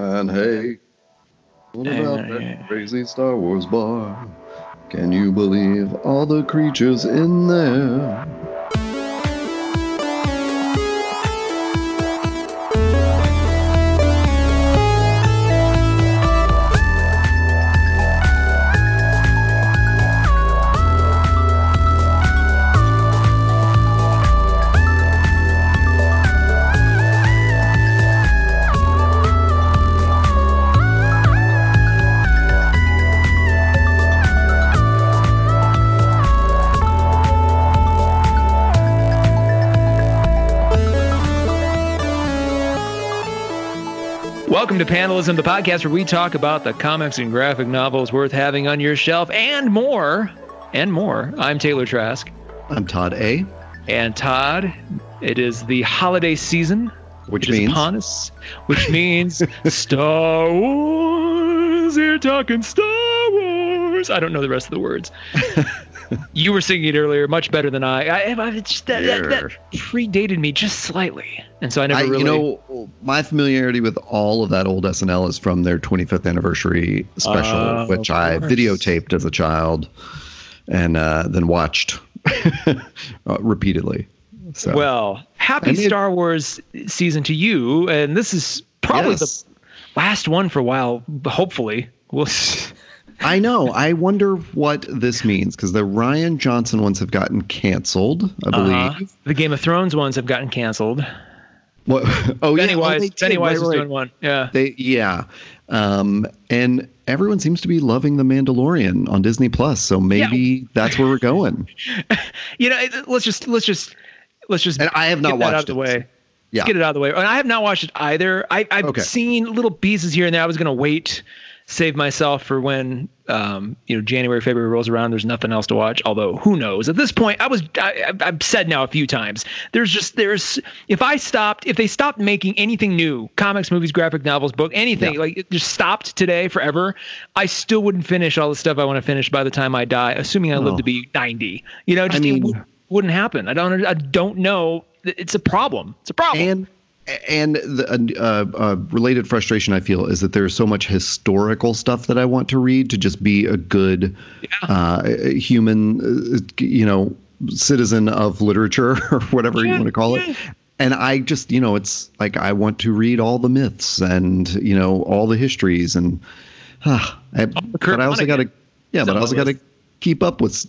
And hey, what about that crazy Star Wars bar? Can you believe all the creatures in there? Welcome to Panelism, the podcast where we talk about the comics and graphic novels worth having on your shelf and more. And more. I'm Taylor Trask. I'm Todd A. And Todd, it is the holiday season, Which It is means upon us, which means Star Wars. You're talking Star I don't know the rest of the words. you were singing it earlier, much better than I. I, I just that, that, that predated me just slightly, and so I never I, really. you know, my familiarity with all of that old SNL is from their 25th anniversary special, Oh, which I videotaped as a child and uh, then watched uh, repeatedly. So, Well, happy I mean- Star Wars season to you, and this is probably Yes. the last one for a while. Hopefully, we'll. I know. I wonder what this means because the Rian Johnson ones have gotten canceled, I believe. Uh, the Game of Thrones ones have gotten canceled. What? Oh, yeah. Pennywise, oh, they did. Pennywise Right, is right. doing one. Yeah. They, yeah. Um, and everyone seems to be loving The Mandalorian on Disney Plus. So maybe that's where we're going. You know, let's just let's just let's just And I have not out watched of the it. way. Yeah. Get it out of the way. And I have not watched it either. I, I've Okay. seen little pieces here and there. I was going to wait, save myself for when um, you know January, February rolls around. There's nothing else to watch. Although who knows? At this point, I was I, I've- I've said now a few times. There's just there's if I stopped if they stopped making anything new, comics, movies, graphic novels, book, anything Yeah. like it just stopped today forever, I still wouldn't finish all the stuff I want to finish by the time I die, assuming I live Oh. to be 90. You know, just it mean- wou- wouldn't happen. I don't I don't know. It's a problem. It's a problem. And and the uh, uh, related frustration I feel is that there's so much historical stuff that I want to read to just be a good uh, human, uh, you know, citizen of literature or whatever you want to call yeah. it. And I just, you know, it's like I want to read all the myths and you know all the histories and, uh, I, but I also got to, yeah, but I also got to keep up with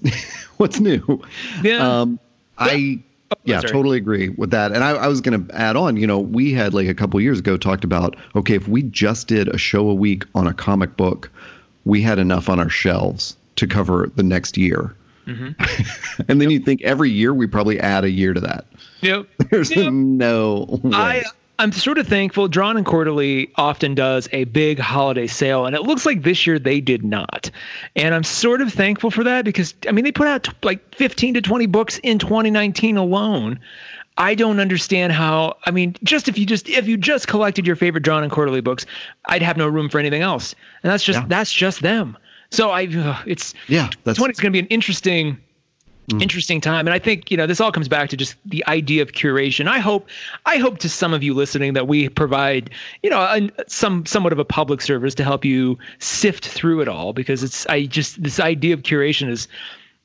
what's new. Yeah. Um, I yeah, sorry. totally agree with that. And I, I was going to add on, you know, we had like a couple years ago talked about, okay, if we just did a show a week on a comic book, we had enough on our shelves to cover the next year. Mm-hmm. and then you think every year we probably add a year to that. Yep. There's Yep. no way. I I'm sort of thankful. Drawn and Quarterly often does a big holiday sale, and it looks like this year they did not. And I'm sort of thankful for that because I mean they put out t- like 15 to 20 books in 2019 alone. I don't understand how. I mean, just if you just if you just collected your favorite Drawn and Quarterly books, I'd have no room for anything else. And that's just Yeah. that's just them. So I ugh, it's yeah, that's 20 is going to be an interesting Mm. interesting time. And i think you know this all comes back to just the idea of curation. I hope i hope to some of you listening that we provide you know a, some somewhat of a public service to help you sift through it all because it's i just this idea of curation is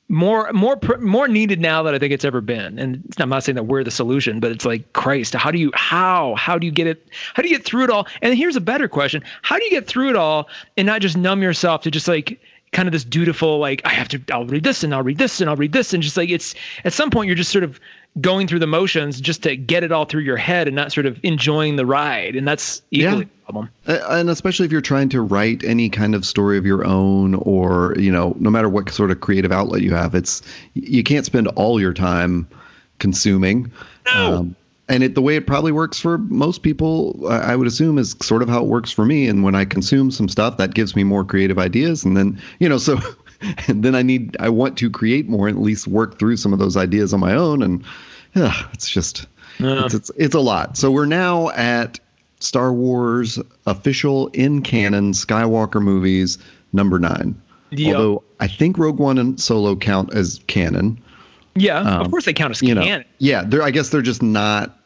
more more more needed now than i think it's ever been. And i'm not saying that we're the solution but it's like christ how do you how how do you get it how do you get through it all? And here's a better question. How do you get through it all and not just numb yourself to just like kind of this dutiful like i have to i'll read this and i'll read this and i'll read this and just like it's at some point you're just sort of going through the motions just to get it all through your head and not sort of enjoying the ride and that's equally Yeah. a problem and especially if you're trying to write any kind of story of your own or you know no matter what sort of creative outlet you have it's you can't spend all your time consuming No. Um, and it the way it probably works for most people I would assume is sort of how it works for me and when I consume some stuff that gives me more creative ideas and then you know so and then I need I want to create more and at least work through some of those ideas on my own and yeah, it's just Yeah. it's, it's it's a lot. So we're now at Star Wars official in canon Skywalker movies number nine. Yeah. Although I think Rogue One and Solo count as canon. yeah of Um, course they count as You know, canon yeah, they're I guess they're just not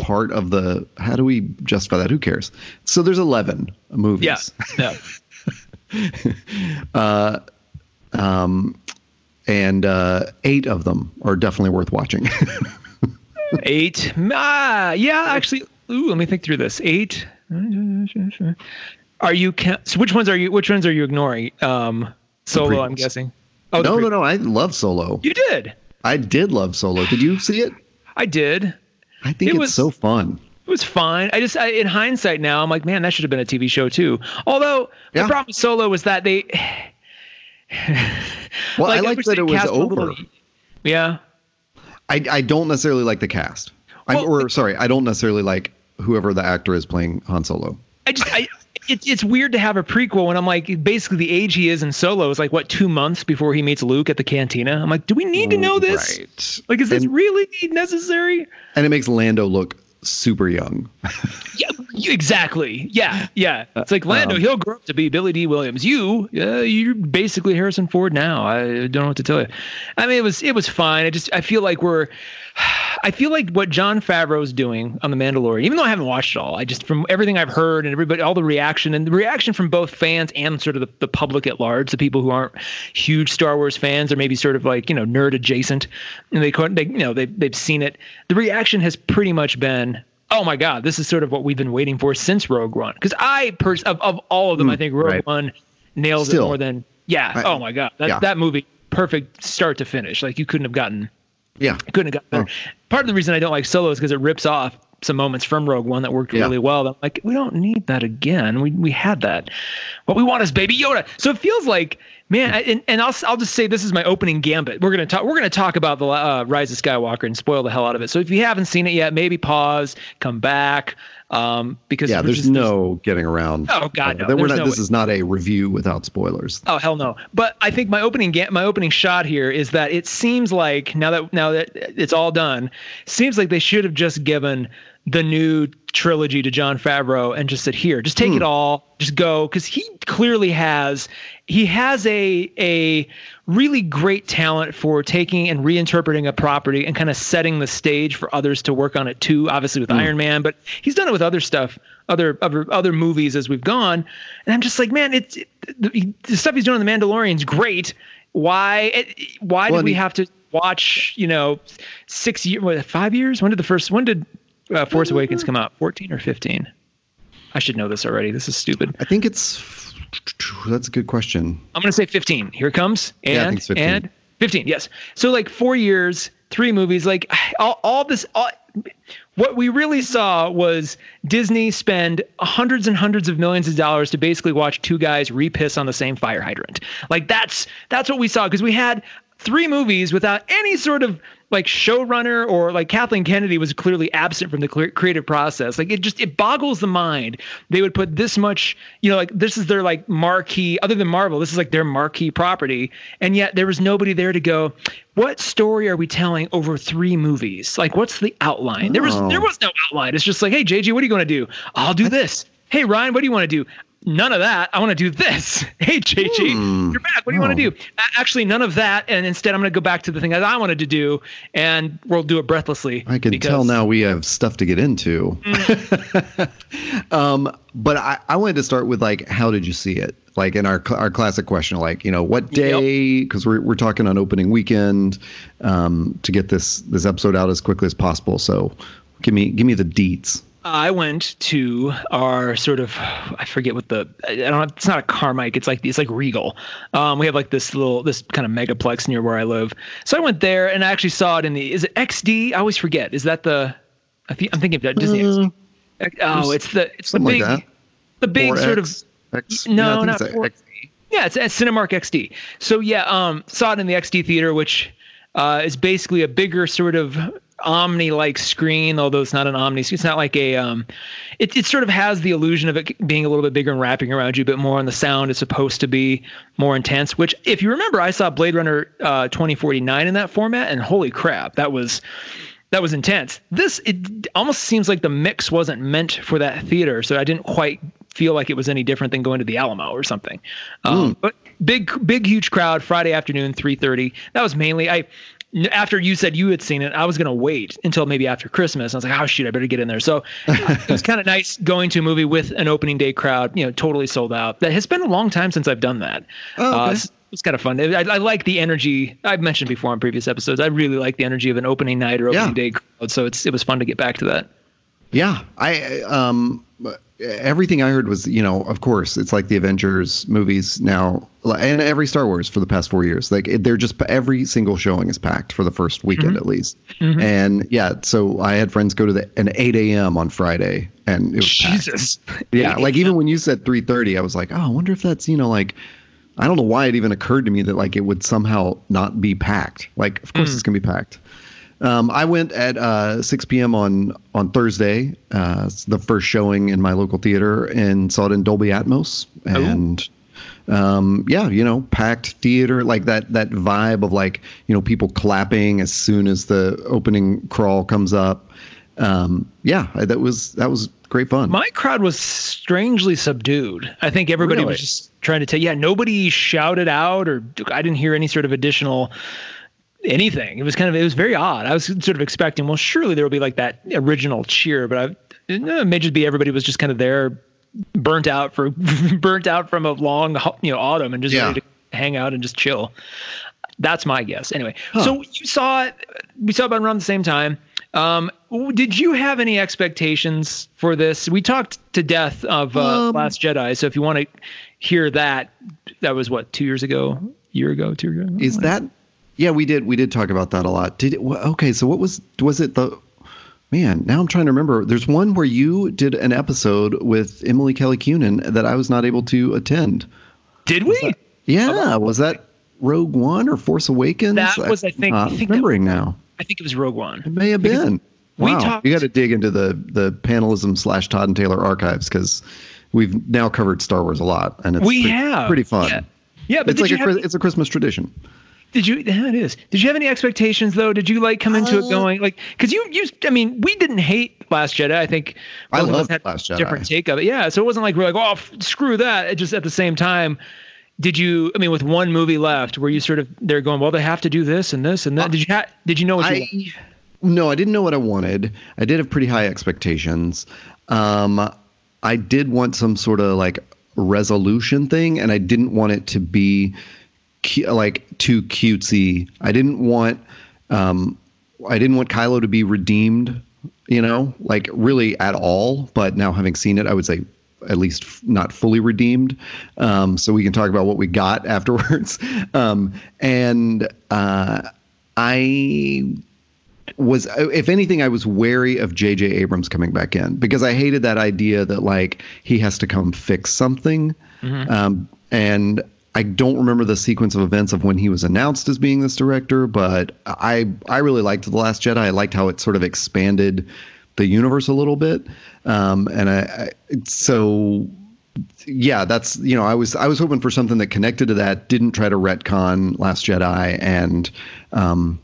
part of the. How do we justify that? Who cares? So there's 11 movies. Yeah. Yeah. uh, um, and uh, eight of them are definitely worth watching. Eight. Ah, yeah, actually. Ooh, let me think through this. Eight. Are you? So which ones are you? Which ones are you ignoring? Um, Solo, I'm guessing. Oh, no, no, no. I love Solo. You did. I did love Solo. Did you see it? I did. I think It it's was- so fun. It was fine. I just, I, in hindsight now, I'm like, man, that should have been a TV show too. Although Yeah. the problem with Solo was that they. Well, I Like, like that it was over. little- yeah. I, I don't necessarily like the cast. I, Well, or sorry, I don't necessarily like whoever the actor is playing Han Solo. I just, I, it's it's weird to have a prequel when I'm like, basically the age he is in Solo is like what two months before he meets Luke at the cantina. I'm like, do we need to know this? Right. Like, is this And- really necessary? And it makes Lando look super young. Yeah, exactly. Yeah, yeah. It's like Lando, Um, he'll grow up to be Billy Dee Williams. You, uh, you're basically Harrison Ford now. I don't know what to tell you. I mean, it was it was fine. I just I feel like we're, I feel like what Jon Favreau's doing on the Mandalorian, even though I haven't watched it all, I just from everything I've heard and everybody, all the reaction and the reaction from both fans and sort of the, the public at large, the people who aren't huge Star Wars fans or maybe sort of like you know nerd adjacent, and they couldn't, they you know they they've seen it. The reaction has pretty much been oh my god, this is sort of what we've been waiting for since Rogue One. Because I, pers- of, of all of them, I think Rogue Hmm, right. One nails Still. it more than yeah. I- oh my god, that yeah. that movie perfect start to finish. Like you couldn't have gotten Yeah. couldn't have gotten better. Part of the reason I don't like Solo is because it rips off some moments from Rogue One that worked Yeah. really well. I'm like, we don't need that again. We we had that. What we want is Baby Yoda. So it feels like, man. I- And, and I'll I'll just say this is my opening gambit. We're gonna talk. We're gonna talk about the uh, Rise of Skywalker and spoil the hell out of it. So if you haven't seen it yet, maybe pause, come back, um, because Yeah, there's just- no getting around. Oh, God, no. We're not, no this way. is not a review without spoilers. Oh hell no! But I think my opening ga- my opening shot here is that it seems like now that now that it's all done, seems like they should have just given the new trilogy to Jon Favreau and just said here, just take hmm. it all, just go, because he clearly has he has a a really great talent for taking and reinterpreting a property and kind of setting the stage for others to work on it too. Obviously with hmm. Iron Man, but he's done it with other stuff, other other other movies as we've gone. And I'm just like, man, it's it, the, the stuff he's doing in the Mandalorian's great. Why it, why Well, did we have to watch you know six years, five years? When did the first when did uh, Force Awakens come out? 14 or 15? I should know this already. This is stupid. I think it's. That's a good question. I'm going to say 15. Here it comes. And, Yeah, I think it's 15. and 15. Yes. So like four years, three movies, like all, all this, all, what we really saw was Disney spend hundreds and hundreds of millions of dollars to basically watch two guys repiss on the same fire hydrant. Like that's, that's what we saw. Cause we had three movies without any sort of like showrunner or like Kathleen Kennedy was clearly absent from the creative process. Like it just it boggles the mind. They would put this much, you know, like this is their like marquee other than Marvel, this is like their marquee property and yet there was nobody there to go, what story are we telling over three movies? Like what's the outline? There was Oh. there was no outline. It's just like, "Hey JJ, what are you going to do?" "I'll do this." "Hey Rian, what do you want to do?" None of that. I want to do this. Hey, JJ, Hmm. you're back. What do you want to Oh. do? Actually, none of that. And instead, I'm going to go back to the thing that I wanted to do, and we'll do it breathlessly. I can because- tell now we have stuff to get into. um, but I, I wanted to start with like, how did you see it? Like in our our classic question, like you know, what day? Because we're we're talking on opening weekend um, to get this this episode out as quickly as possible. So give me give me the deets. I went to our sort of I forget what the I don't it's not a Carmike it's like it's like Regal. Um, we have like this little this kind of megaplex near where I live. So I went there and I actually saw it in the is it XD? I always forget. Is that the I think I'm thinking of that Disney. XD. Oh, it's the it's the big like that. the big 4X, sort of X, no, not it's a 4 X- yeah, it's at Cinemark XD. So yeah, um, saw it in the XD theater, which uh, is basically a bigger sort of omni-like screen, although it's not an omni. It's not like a. Um, it it sort of has the illusion of it being a little bit bigger and wrapping around you, but more on the sound. It's supposed to be more intense. Which, if you remember, I saw Blade Runner uh, 2049 in that format, and holy crap, that was that was intense. This it almost seems like the mix wasn't meant for that theater, so I didn't quite feel like it was any different than going to the Alamo or something. Um, but big, big, huge crowd Friday afternoon, three thirty. That was mainly I. after you said you had seen it, I was going to wait until maybe after Christmas. I was like, oh shoot, I better get in there. So uh, it was kind of nice going to a movie with an opening day crowd, you know, totally sold out. That has been a long time since I've done that. Oh, okay. uh, it's, it's, kind of fun. I, I, like the energy I've mentioned before in previous episodes. I really like the energy of an opening night or opening yeah. day crowd. So it's it was fun to get back to that. Yeah, I um everything I heard was, you know, of course, it's like the Avengers movies now, and every Star Wars for the past four years. Like they're just every single showing is packed for the first weekend mm-hmm. at least. Mm-hmm. And yeah, so I had friends go to the an 8 a.m. on Friday, and it was Jesus. Packed. Yeah, like even when you said 3:30, I was like, oh, I wonder if that's you know like. I don't know why it even occurred to me that like it would somehow not be packed. Like, of course mm. it's gonna be packed. Um, I went at uh, 6 p.m. on on Thursday, uh, the first showing in my local theater, and saw it in Dolby Atmos. And um, yeah, you know, packed theater, like that that vibe of like you know people clapping as soon as the opening crawl comes up. Um, yeah, that was that was great fun. My crowd was strangely subdued. I think everybody really? was just trying to tell. Yeah, nobody shouted out, or I didn't hear any sort of additional anything. It was kind of it was very odd. I was sort of expecting, well, surely there will be like that original cheer, but I, it may just be everybody was just kind of there, burnt out for burnt out from a long you know autumn and just yeah. ready to hang out and just chill. That's my guess. Anyway, huh. so you saw it. We saw it about around the same time. Um, did you have any expectations for this? We talked to death of uh, um, Last Jedi. So if you want to hear that, that was what two years ago, year ago, two years ago. Is that yeah, we did. We did talk about that a lot. Did it? Okay, so what was was it the? Man, now I'm trying to remember. There's one where you did an episode with Emily Kelly Cunin that I was not able to attend. Did we? That, yeah, was that Rogue One or Force Awakens? That was, I think. I think remembering that, now. I think it was Rogue One. It may have because been. Wow, we talked, you got to dig into the the panelism slash Todd and Taylor archives because we've now covered Star Wars a lot, and it's we pretty, have pretty fun. Yeah, yeah but it's like a, have, it's a Christmas tradition. Did you? Yeah, it is. Did you have any expectations though? Did you like come into uh, it going like? Because you, you, I mean, we didn't hate Last Jedi. I think I love Last Jedi. Different take of it. Yeah. So it wasn't like we're like, oh, f- screw that. It just at the same time, did you? I mean, with one movie left, were you sort of they're going, well, they have to do this and this and that. Uh, did you? Ha- did you know what I, you? No, I didn't know what I wanted. I did have pretty high expectations. Um, I did want some sort of like resolution thing, and I didn't want it to be like too cutesy. I didn't want um, I didn't want Kylo to be redeemed, you know, like really at all. But now having seen it, I would say at least f- not fully redeemed. Um, so we can talk about what we got afterwards. Um, and uh, I was, if anything, I was wary of J.J. Abrams coming back in because I hated that idea that like he has to come fix something. Mm-hmm. Um, and I don't remember the sequence of events of when he was announced as being this director, but I I really liked the Last Jedi. I liked how it sort of expanded the universe a little bit, um, and I, I so yeah, that's you know I was I was hoping for something that connected to that, didn't try to retcon Last Jedi, and um,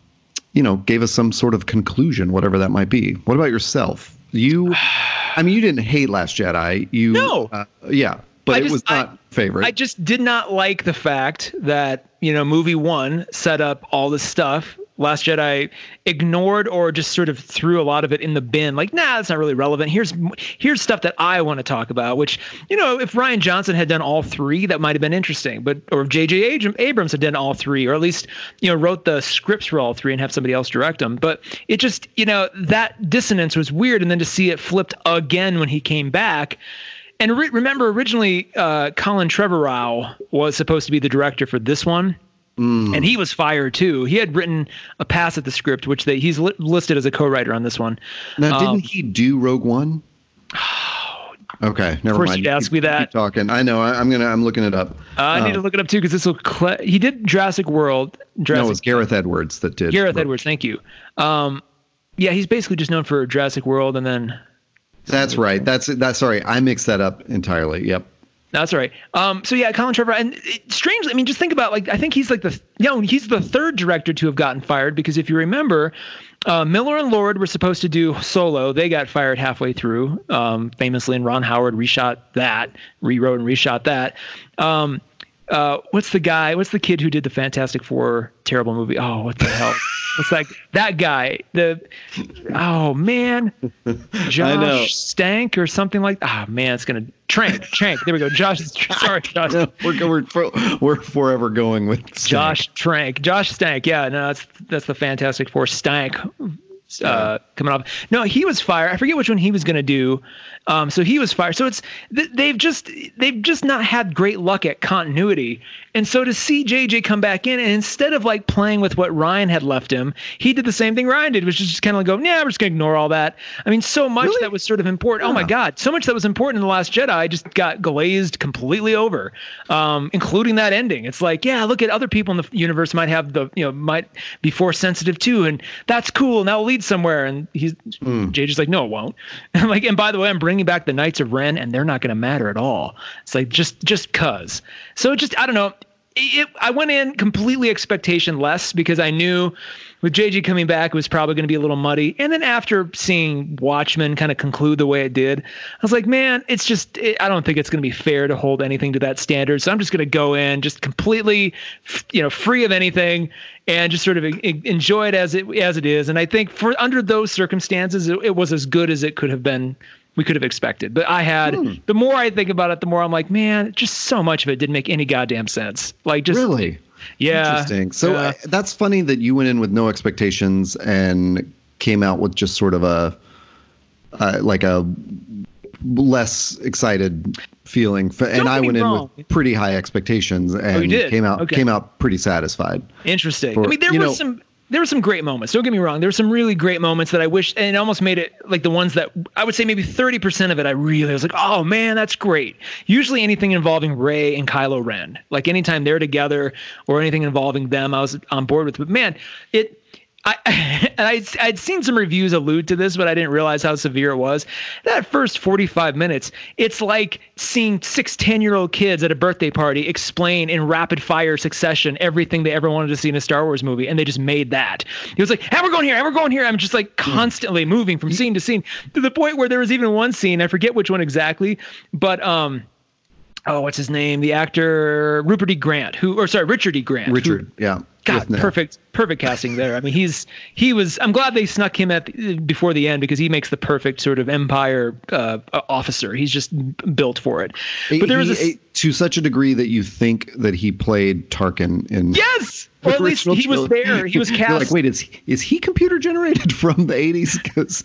you know gave us some sort of conclusion, whatever that might be. What about yourself? You, I mean, you didn't hate Last Jedi. You no, uh, yeah, but I it just, was not I, favorite. I just did not like the fact that you know movie one set up all this stuff. Last Jedi ignored or just sort of threw a lot of it in the bin. Like, nah, that's not really relevant. Here's here's stuff that I want to talk about. Which you know, if Rian Johnson had done all three, that might have been interesting. But or if J.J. Abrams had done all three, or at least you know wrote the scripts for all three and have somebody else direct them. But it just you know that dissonance was weird. And then to see it flipped again when he came back and re- remember, originally, uh, Colin Trevorrow was supposed to be the director for this one. Mm. And he was fired too. He had written a pass at the script, which they, he's li- listed as a co-writer on this one. Now, didn't um, he do Rogue One? Okay, never mind. You ask me that. Talking. I know. I, am gonna. I'm looking it up. Uh, I need to um, look it up too because this will. Cl- he did Jurassic World. Jurassic no, it was Gareth Edwards that did. Gareth. Edwards. Thank you. Um, yeah, he's basically just known for Jurassic World and then that's right. That's that's sorry. I mixed that up entirely. Yep. That's right. Um, so yeah, Colin Trevorrow, and it, strangely, I mean, just think about like I think he's like the you know he's the third director to have gotten fired because if you remember, uh, Miller and Lord were supposed to do Solo. They got fired halfway through, um, famously, and Ron Howard reshot that, rewrote and reshot that. Um, uh, what's the guy? What's the kid who did the Fantastic Four terrible movie? Oh, what the hell? It's like that guy. The oh man, Josh Stank or something like. Oh man, it's gonna Trank. Trank. There we go. Josh. Sorry, Josh. No, we're we're we're forever going with Stank. Josh Trank. Josh Stank. Yeah, no, that's that's the Fantastic Four Stank uh, coming up. No, he was fire. I forget which one he was going to do. Um, so he was fired. So it's they've just they've just not had great luck at continuity. And so to see JJ come back in and instead of like playing with what Rian had left him, he did the same thing Rian did, which is just kind of like go, yeah, we're just gonna ignore all that. I mean, so much really? that was sort of important. Yeah. Oh my God, so much that was important in the Last Jedi just got glazed completely over, um, including that ending. It's like, yeah, look at other people in the universe might have the you know might be force sensitive too, and that's cool, and that will lead somewhere. And he's mm. JJ's like, no, it won't. And like, and by the way, I'm bringing back the Knights of Ren, and they're not going to matter at all. It's like just just cause. So it just I don't know. It, I went in completely expectation less because I knew with JJ coming back, it was probably going to be a little muddy. And then after seeing Watchmen kind of conclude the way it did, I was like, man, it's just, it, I don't think it's going to be fair to hold anything to that standard. So I'm just going to go in just completely, you know, free of anything and just sort of enjoy it as it as it is. And I think for under those circumstances, it, it was as good as it could have been we could have expected. But I had hmm. the more I think about it, the more I'm like, man, just so much of it didn't make any goddamn sense. Like just really, yeah. Interesting. So yeah. that's funny that you went in with no expectations and came out with just sort of a uh, like a less excited feeling for, and I went in with pretty high expectations oh, and oh, came out okay. came out pretty satisfied. Interesting. For, I mean there was know, some there were some great moments. Don't get me wrong. There were some really great moments that I wish, and it almost made it like the ones that I would say maybe 30% of it I really was like, oh man, that's great. Usually anything involving Rey and Kylo Ren, like anytime they're together or anything involving them, I was on board with. But man, it I, and I'd, I'd seen some reviews allude to this, but I didn't realize how severe it was. That first 45 minutes, it's like seeing six 10 year old kids at a birthday party explain in rapid fire succession everything they ever wanted to see in a Star Wars movie, and they just made that. He was like, and we're going here, and we're going here. I'm just like constantly moving from scene to scene to the point where there was even one scene, I forget which one exactly, but um, oh, what's his name? The actor Rupert E. Grant, who, or sorry, Richard E. Grant. Richard, who, yeah. God, perfect, perfect casting there. I mean, he's he was. I'm glad they snuck him at the, before the end because he makes the perfect sort of Empire uh, officer. He's just built for it. But there was a, to such a degree that you think that he played Tarkin in. Yes, or at least he was there. He was cast. You're like, wait, is is he computer generated from the 80s? Because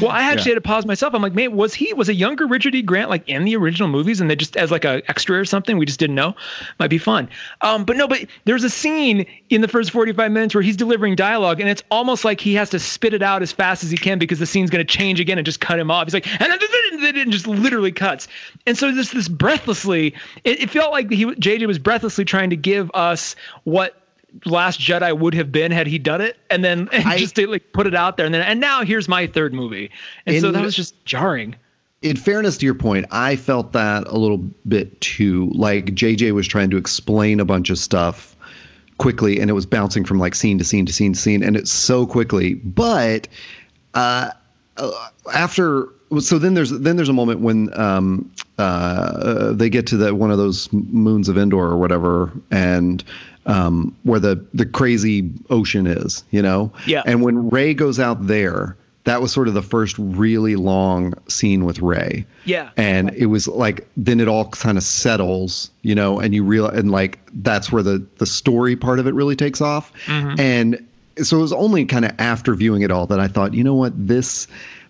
well, I actually yeah. had to pause myself. I'm like, man, was he was a younger Richard E. Grant like in the original movies, and they just as like a extra or something? We just didn't know. Might be fun. Um, but no, but there's a scene in the first 45 minutes where he's delivering dialogue, and it's almost like he has to spit it out as fast as he can because the scene's going to change again and just cut him off. He's like, and then just literally cuts. And so this this breathlessly, it, it felt like he JJ was breathlessly trying to give us what Last Jedi would have been had he done it, and then and I, just like put it out there, and then and now here's my third movie, and so that was just jarring. In fairness to your point, I felt that a little bit too. Like JJ was trying to explain a bunch of stuff quickly, and it was bouncing from like scene to scene to scene to scene, and it's so quickly. But uh, after so then there's then there's a moment when um, uh, they get to the one of those moons of Endor or whatever, and um, where the the crazy ocean is, you know. Yeah. And when Rey goes out there, that was sort of the first really long scene with Rey. Yeah. And it was like then it all kind of settles, you know, and you realize and like that's where the the story part of it really takes off. Mm-hmm. And so it was only kind of after viewing it all that I thought, you know what, this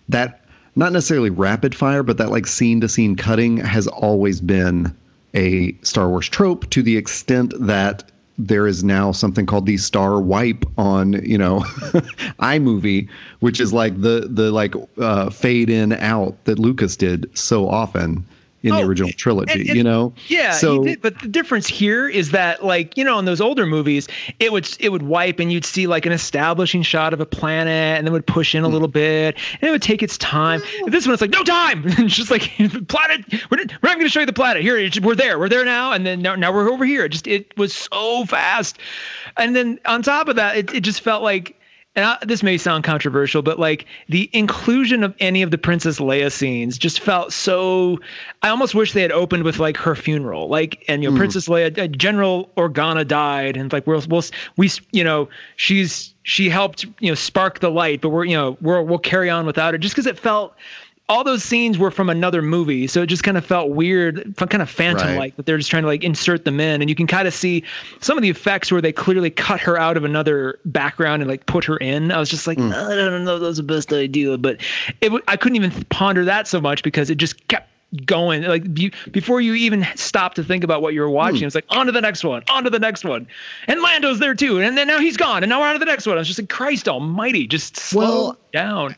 that not necessarily rapid fire, but that like scene to scene cutting has always been a Star Wars trope to the extent that there is now something called the star wipe on you know iMovie, which is like the the like uh, fade in out that Lucas did so often in oh, the original trilogy, and, and, you know? Yeah, so, did, but the difference here is that like, you know, in those older movies, it would it would wipe and you'd see like an establishing shot of a planet and then would push in a little mm-hmm. bit and it would take its time. This one it's like no time. it's just like planet we're, we're not going to show you the planet. Here we're there. We're there now and then now, now we're over here. It just it was so fast. And then on top of that, it, it just felt like and I, this may sound controversial, but like the inclusion of any of the Princess Leia scenes just felt so. I almost wish they had opened with like her funeral, like and you know mm. Princess Leia, uh, General Organa died, and like we'll we'll we you know she's she helped you know spark the light, but we're you know we're we'll carry on without her just because it felt all those scenes were from another movie, so it just kind of felt weird, kind of phantom-like right. that they're just trying to like insert them in, and you can kind of see some of the effects where they clearly cut her out of another background and like put her in. I was just like, mm. I don't know, that was the best idea, but it I couldn't even ponder that so much because it just kept going like be, before you even stop to think about what you were watching mm. it's like on to the next one on to the next one and lando's there too and then now he's gone and now we're on to the next one i was just like christ almighty just slow well, down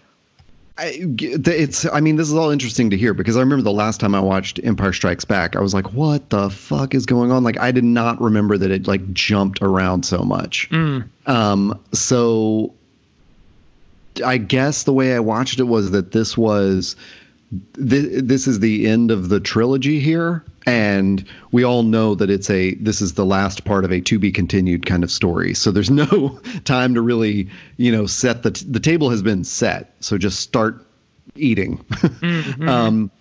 I, it's i mean this is all interesting to hear because i remember the last time i watched empire strikes back i was like what the fuck is going on? Like i did not remember that it like jumped around so much. Mm. um so i guess the way i watched it was that this was th- this is the end of the trilogy here and we all know that it's a this is the last part of a to be continued kind of story. So there's no time to really you know set the t- the table has been set. So just start eating. Mm-hmm. um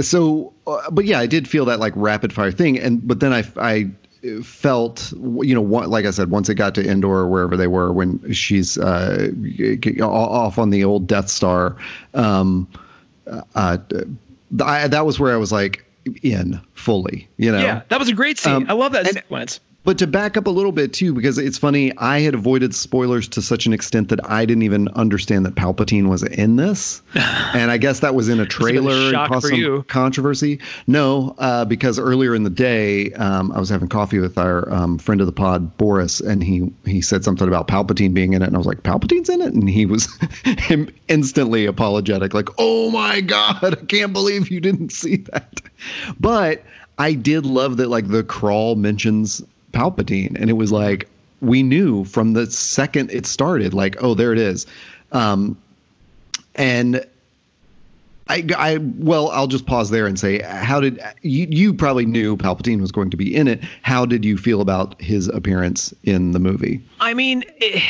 so uh, but yeah i did feel that like rapid fire thing. And but then i i felt you know what like i said once it got to endor or wherever they were when she's uh off on the old death star um uh, I, that was where I was like in fully. You know, yeah, that was a great scene. Um, I love that and, sequence. But to back up a little bit too, because it's funny, I had avoided spoilers to such an extent that I didn't even understand that Palpatine was in this, and I guess that was in a trailer and caused some you. controversy. No, uh, because earlier in the day, um, I was having coffee with our um, friend of the pod, Boris, and he he said something about Palpatine being in it, and I was like, Palpatine's in it, and he was instantly apologetic, like, Oh my god, I can't believe you didn't see that. But I did love that, like the crawl mentions Palpatine, and it was like we knew from the second it started, like, oh, there it is. Um, and I, I, well, I'll just pause there and say, how did you? You probably knew Palpatine was going to be in it. How did you feel about his appearance in the movie? I mean. It,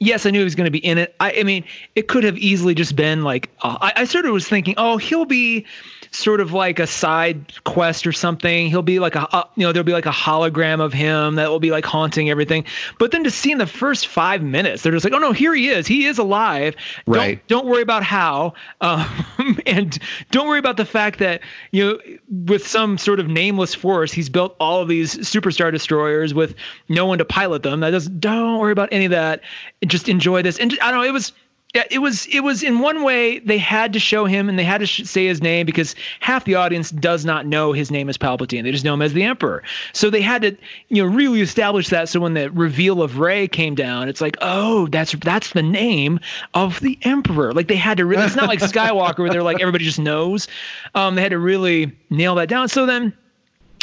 yes, I knew he was going to be in it. I, I, mean, it could have easily just been like uh, I, I sort of was thinking, oh, he'll be sort of like a side quest or something. He'll be like a, uh, you know, there'll be like a hologram of him that will be like haunting everything. But then to see in the first five minutes, they're just like, oh no, here he is. He is alive. Right. Don't, don't worry about how, um, and don't worry about the fact that you know, with some sort of nameless force, he's built all of these superstar destroyers with no one to pilot them. That doesn't. Don't worry about any of that. Just enjoy this. And I don't know. It was yeah, it was it was in one way they had to show him and they had to sh- say his name because half the audience does not know his name is Palpatine. They just know him as the Emperor. So they had to you know really establish that. So when the reveal of Rey came down, it's like oh that's that's the name of the Emperor. Like they had to really. It's not like Skywalker where they're like everybody just knows. Um, they had to really nail that down. So then,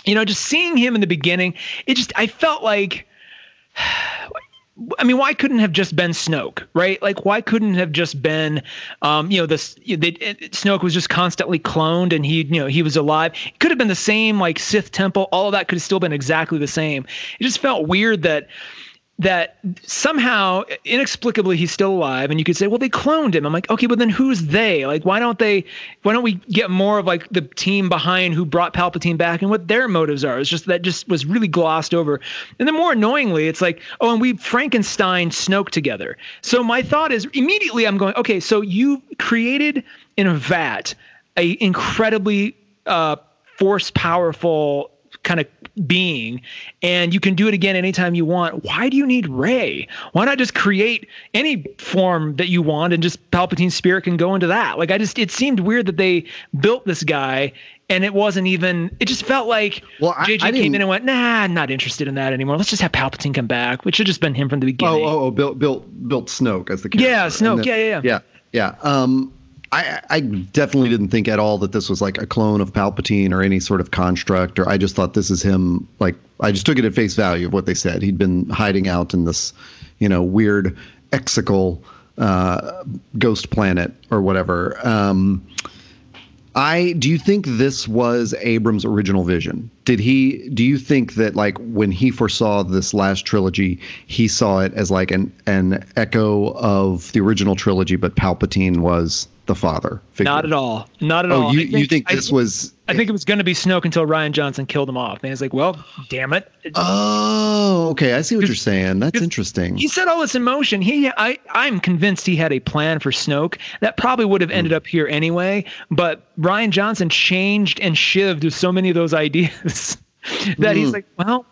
you know, just seeing him in the beginning, it just I felt like I mean, why couldn't have just been Snoke, right? Like, why couldn't have just been, um, you know, this they, Snoke was just constantly cloned and he, you know, he was alive. It could have been the same, like Sith Temple. All of that could have still been exactly the same. It just felt weird that that somehow inexplicably he's still alive and you could say well they cloned him. I'm like okay but then who's they? Like why don't they why don't we get more of like the team behind who brought palpatine back and what their motives are? It's just that just was really glossed over. And then more annoyingly it's like oh and we frankenstein snoke together. So my thought is immediately i'm going okay so you created in a vat a incredibly uh force powerful kind of being and you can do it again anytime you want why do you need Rey why not just create any form that you want and just palpatine's spirit can go into that like i just it seemed weird that they built this guy and it wasn't even it just felt like well, I, JJ I came in and went, nah, I'm not interested in that anymore. Let's just have Palpatine come back, which should just been him from the beginning. Oh, oh, oh built built built Snoke as the character. Yeah, Snoke. yeah, yeah, yeah. Yeah. Yeah. Um I, I definitely didn't think at all that this was like a clone of Palpatine or any sort of construct, or I just thought this is him. Like I just took it at face value of what they said. He'd been hiding out in this, you know, weird Exegol uh, ghost planet or whatever. Um, I do you think this was Abrams' original vision? Did he do you think that like when he foresaw this last trilogy, he saw it as like an an echo of the original trilogy, but Palpatine was the father figure? Not at all. Not at oh, all. you, think, you think this I, was I think it was going to be Snoke until Rian Johnson killed him off. And he's like, well, damn it. Oh, okay. I see what you're saying. That's interesting. He said all this in motion. He, I, I'm convinced he had a plan for Snoke that probably would have hmm. ended up here anyway. But Rian Johnson changed and shivved with so many of those ideas that he's hmm. like, well,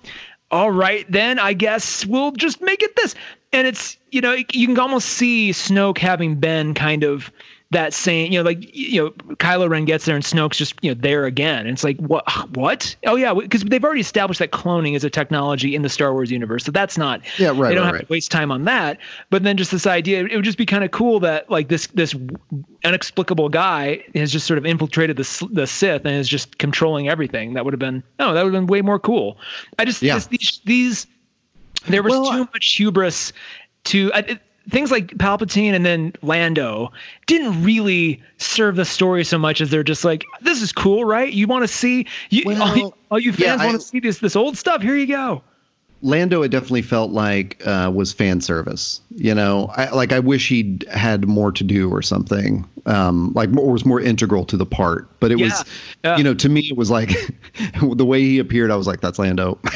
all right, then I guess we'll just make it this. And it's, you know, you can almost see Snoke having been kind of that same, you know, like you know, Kylo Ren gets there and Snoke's just you know there again. And it's like what? What? Oh yeah, because they've already established that cloning is a technology in the Star Wars universe, so that's not. Yeah, right. They don't right, have right. to waste time on that. But then just this idea, it would just be kind of cool that like this this inexplicable guy has just sort of infiltrated the the Sith and is just controlling everything. That would have been no, that would have been way more cool. I just, Yeah. just these these there was Well, too uh much hubris to I, things like Palpatine and then Lando didn't really serve the story so much as they're just like this is cool, right? You want to see you all, you Well, all you fans I- want to see this this old stuff. Here you go. Lando, it definitely felt like uh, was fan service. You know, I, like I wish he'd had more to do or something. Um, like more, was more integral to the part. But it Yeah, was, yeah. you know, to me it was like the way he appeared. I was like, that's Lando.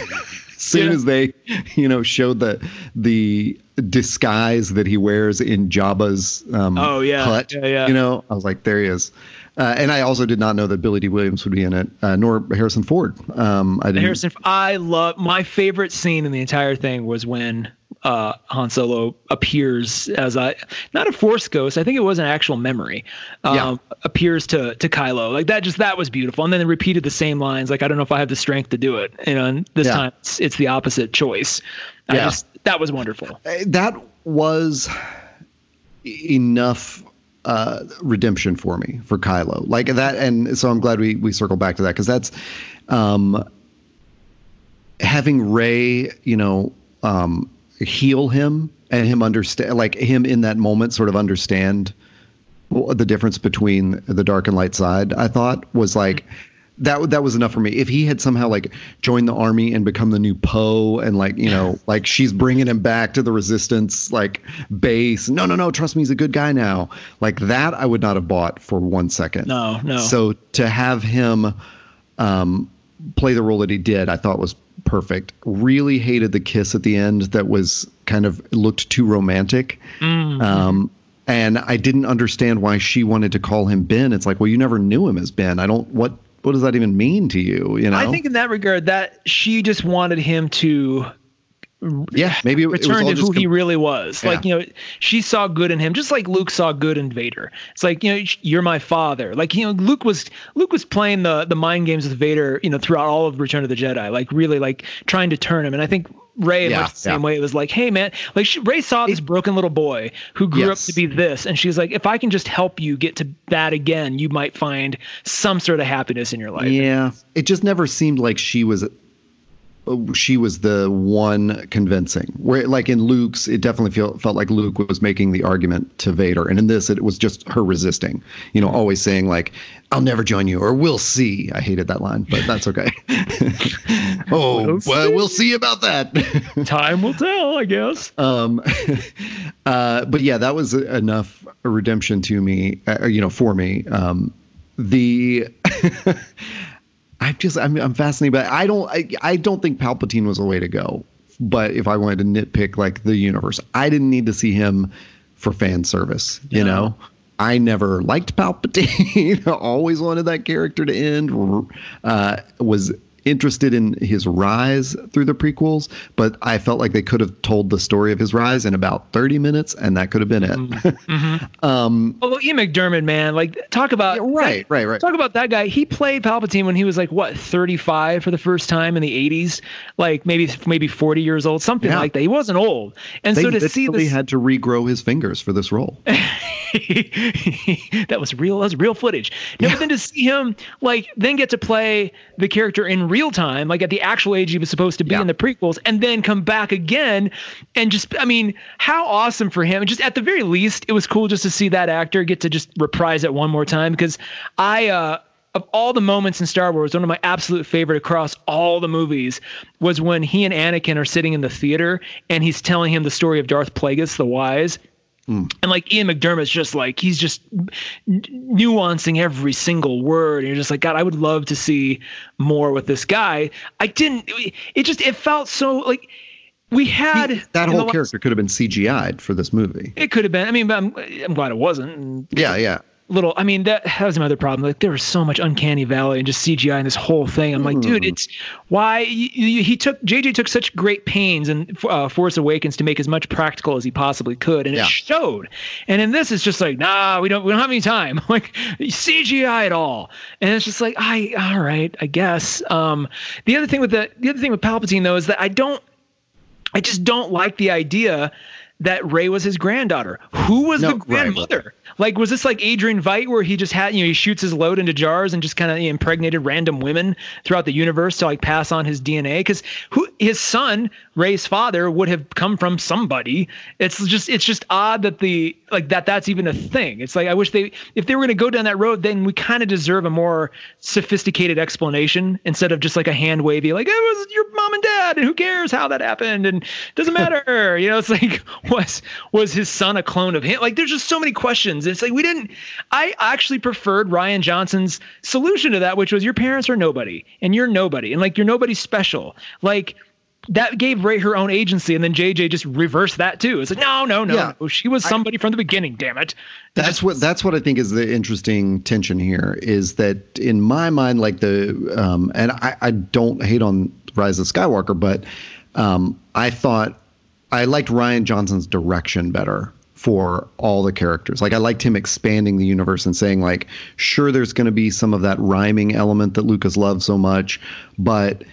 as soon Yeah. as they, you know, showed the the disguise that he wears in Jabba's um, Oh, yeah. hut, Yeah, yeah. you know, I was like, there he is. Uh, and I also did not know that Billy Dee Williams would be in it, uh, nor Harrison Ford. Um, I didn't. Harrison, I love my favorite scene in the entire thing was when uh, Han Solo appears as a not a Force ghost. I think it was an actual memory. Um, Yeah. Appears to to Kylo like that. Just that was beautiful. And then they repeated the same lines. Like I don't know if I have the strength to do it. You know, and this Yeah. time it's, it's the opposite choice. I Yeah. just that was wonderful. Uh, that was enough uh, redemption for me for Kylo. Like that, and so I'm glad we we circled back to that because that's um, having Rey, you know, um, heal him and him understand, like him in that moment, sort of understand the difference between the dark and light side. I thought was like. That that was enough for me. If he had somehow like joined the army and become the new Poe, and like you know, like she's bringing him back to the Resistance like base. No, no, no. Trust me, he's a good guy now. Like that, I would not have bought for one second. No, no. So to have him um, play the role that he did, I thought was perfect. Really hated the kiss at the end that was kind of looked too romantic. Mm-hmm. Um, and I didn't understand why she wanted to call him Ben. It's like, well, you never knew him as Ben. I don't what what does that even mean to you? You know? I think in that regard that she just wanted him to yeah, maybe it, it was return all to who he really was. Yeah. Like, you know, she saw good in him, just like Luke saw good in Vader. It's like, you know, you're my father. Like, you know, Luke was Luke was playing the the mind games with Vader, you know, throughout all of Return of the Jedi, like really like trying to turn him. And I think Rey, Yeah, much the same yeah. way, it was like, hey man, like she, Rey saw this broken little boy who grew Yes. up to be this, and she's like, if I can just help you get to that again, you might find some sort of happiness in your life. Yeah, it just never seemed like she was she was the one convincing. Where like in Luke's, it definitely felt felt like Luke was making the argument to Vader, and in this, it was just her resisting. You know, always saying like, "I'll never join you," or "We'll see." I hated that line, but that's okay. oh, We'll well, see. we'll see about that. Time will tell, I guess. um, uh, but yeah, that was enough redemption to me. Uh, you know, for me. Um, the I just I'm I'm fascinated, but I don't I, I don't think Palpatine was the way to go. But if I wanted to nitpick like the universe, I didn't need to see him for fan service. You No. know, I never liked Palpatine. Always wanted that character to end. Uh, was interested in his rise through the prequels, but I felt like they could have told the story of his rise in about 30 minutes, and that could have been it. um, Oh, Ian McDiarmid, man, like talk about Yeah, right, right, right. Talk about that guy. He played Palpatine when he was like what, 35 for the first time in the 80s, like maybe maybe 40 years old, something Yeah. like that. He wasn't old, and they so to see this, had to regrow his fingers for this role. that was real. That was real footage. No, yeah. but then to see him like then get to play the character in real time, like at the actual age he was supposed to be yeah. in the prequels, and then come back again, and just I mean, how awesome for him! And just at the very least, it was cool just to see that actor get to just reprise it one more time because I. uh of all the moments in Star Wars, one of my absolute favorite across all the movies was when he and Anakin are sitting in the theater and he's telling him the story of Darth Plagueis the Wise Mm. And like Ian McDiarmid's just like he's just nuancing every single word. And you're just like, God, I would love to see more with this guy. I didn't. It just it felt so like we had he, that whole character could have been CGI'd for this movie. It could have been. I mean, I'm, I'm glad it wasn't. Yeah, yeah little i mean that, that was another problem. Like there was so much uncanny valley and just cgi in this whole thing. I'm like dude hmm. it's why he took jj took such great pains and uh, force awakens to make as much practical as he possibly could and yeah. it showed. And in this it's just like nah we don't we don't have any time. Like cgi at all. And it's just like i all right i guess. Um the other thing with the the other thing with palpatine though is that i don't i just don't like the idea that Rey was his granddaughter. Who was no, the grandmother? Right. Like, was this like Adrian Veidt, where he just had, you know, he shoots his load into jars and just kind of impregnated random women throughout the universe to like pass on his DNA? Because who his son, Rey's father, would have come from somebody. It's just, it's just odd that the like that that's even a thing. It's like I wish they, if they were going to go down that road, then we kind of deserve a more sophisticated explanation instead of just like a hand wavy, like it was your mom and dad, and who cares how that happened, and doesn't matter. you know, it's like was was his son a clone of him? Like there's just so many questions. It's like we didn't I actually preferred Rian Johnson's solution to that, which was your parents are nobody and you're nobody and like you're nobody special. Like that gave Rey her own agency, and then JJ just reversed that too. It's like no, no, no, yeah. no. she was somebody I, from the beginning. Damn it. That's just, what that's what I think is the interesting tension here. Is that in my mind, like the um, and I, I don't hate on Rise of Skywalker, but um, I thought I liked Rian Johnson's direction better for all the characters. Like I liked him expanding the universe and saying like, sure, there's going to be some of that rhyming element that Lucas loved so much, but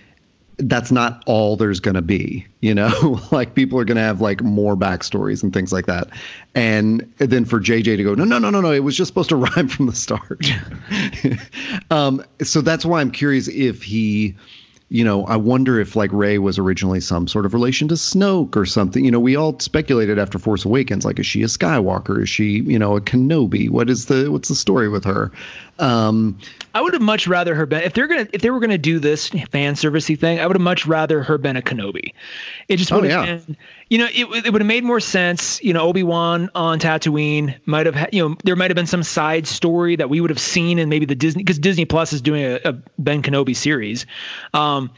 that's not all there's going to be, you know, like people are going to have like more backstories and things like that. And then for JJ to go, no, no, no, no, no, it was just supposed to rhyme from the start. um, so that's why I'm curious if he, you know, I wonder if like Rey was originally some sort of relation to Snoke or something. You know, we all speculated after Force Awakens, like, is she a Skywalker? Is she, you know, a Kenobi? What is the what's the story with her? Um, I would have much rather her been if they're gonna if they were gonna do this fan servicey thing. I would have much rather her been a Kenobi. It just would oh, have yeah. been, you know, it, it would have made more sense. You know, Obi Wan on Tatooine might have, you know, there might have been some side story that we would have seen in maybe the Disney because Disney Plus is doing a, a Ben Kenobi series. Um,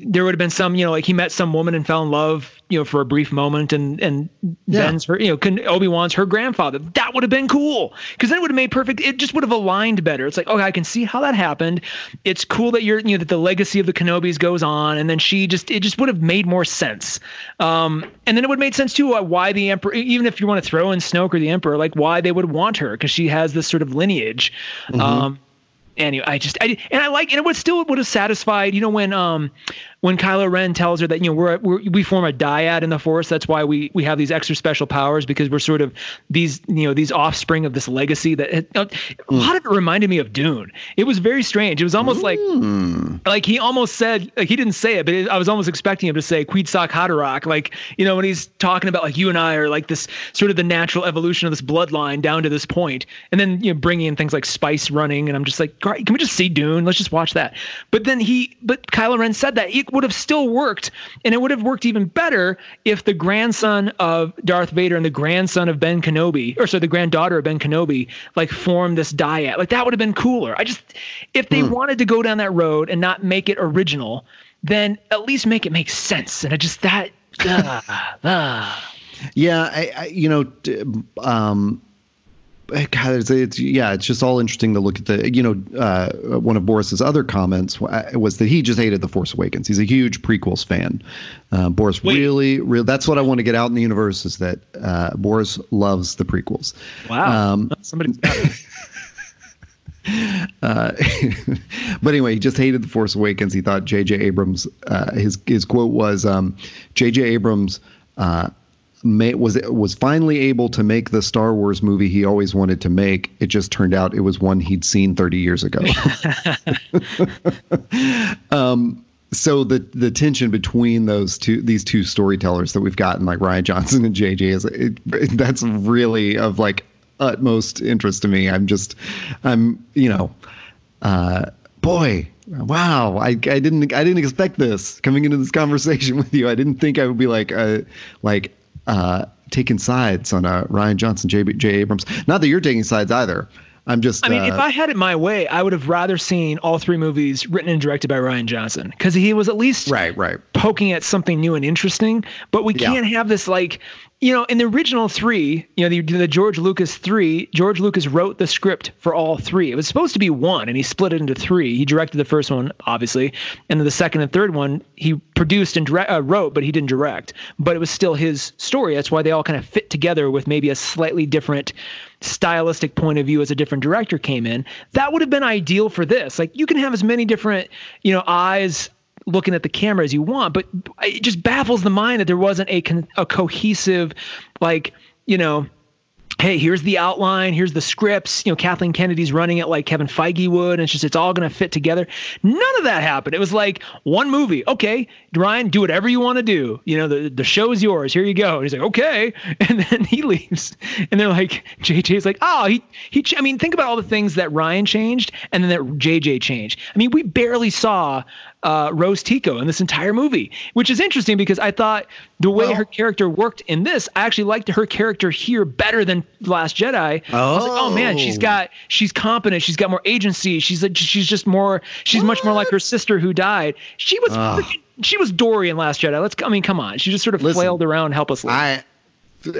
there would have been some, you know, like he met some woman and fell in love, you know, for a brief moment, and and yeah. Ben's her, you know, Obi Wan's her grandfather. That would have been cool because then it would have made perfect. It just would have aligned better. It's like, okay, I can see how that happened. It's cool that you're, you know, that the legacy of the Kenobis goes on, and then she just, it just would have made more sense. Um, and then it would have made sense too uh, why the Emperor, even if you want to throw in Snoke or the Emperor, like why they would want her because she has this sort of lineage. Mm-hmm. Um, anyway, I just I and I like and it would still would have satisfied. You know when um when Kylo Ren tells her that you know we're, we're, we form a dyad in the Force. That's why we we have these extra special powers because we're sort of these you know these offspring of this legacy. That it, a lot of it reminded me of Dune. It was very strange. It was almost mm. like like he almost said like he didn't say it, but it, I was almost expecting him to say Kwisatz Haderach. Like you know when he's talking about like you and I are like this sort of the natural evolution of this bloodline down to this point, and then you know bringing in things like spice running, and I'm just like, can we just see Dune? Let's just watch that. But then he, but Kylo Ren said that. Would have still worked, and it would have worked even better if the grandson of Darth Vader and the grandson of Ben Kenobi, or sorry, the granddaughter of Ben Kenobi, like formed this dyad. Like that would have been cooler. I just, if they hmm. wanted to go down that road and not make it original, then at least make it make sense. And I just that. uh, uh. Yeah, I, I, you know, um, God, it's, it's, yeah, it's just all interesting to look at the. You know, uh, one of Boris's other comments was that he just hated the Force Awakens. He's a huge prequels fan. Uh, Boris Wait. really, really. That's what I want to get out in the universe is that uh, Boris loves the prequels. Wow, um, somebody's got it. Uh, but anyway, he just hated the Force Awakens. He thought J.J. Abrams, uh, his his quote was, um, "J.J. Abrams uh, may, was was finally able to make the Star Wars movie he always wanted to make. It just turned out it was one he'd seen 30 years ago. um, so the the tension between those two these two storytellers that we've gotten like Rian Johnson and JJ is it, it, that's really of like utmost interest to me. I'm just I'm you know uh, boy wow I, I didn't I didn't expect this coming into this conversation with you. I didn't think I would be like uh like uh taking sides on uh Rian Johnson J J Abrams. Not that you're taking sides either. I'm just. I mean, uh, if I had it my way, I would have rather seen all three movies written and directed by Rian Johnson because he was at least right, right, poking at something new and interesting. But we Yeah. can't have this like, you know, in the original three, you know, the, the George Lucas three, George Lucas wrote the script for all three. It was supposed to be one, and he split it into three. He directed the first one, obviously, and then the second and third one he produced and uh, wrote, but he didn't direct. But it was still his story. That's why they all kind of fit together with maybe a slightly different stylistic point of view as a different director came in. That would have been ideal for this. Like you can have as many different, you know, eyes looking at the camera as you want, but it just baffles the mind that there wasn't a con- a cohesive, like you know. Hey, here's the outline. Here's the scripts. You know, Kathleen Kennedy's running it like Kevin Feige would, and it's just it's all going to fit together. None of that happened. It was like one movie. Okay, Rian, do whatever you want to do. You know, the the show is yours. Here you go. And he's like, okay, and then he leaves, and they're like, JJ's like, oh, he he. I mean, think about all the things that Rian changed, and then that JJ changed. I mean, we barely saw uh, Rose Tico in this entire movie, which is interesting because I thought the way Well- her character worked in this, I actually liked her character here better than Last Jedi. I was like, oh man, she's got she's competent, she's got more agency, she's like she's just more she's much more like her sister who died. She was Ugh. freaking, she was Dory in Last Jedi. Let's I mean, come on, she just sort of Listen, flailed around helplessly. I uh,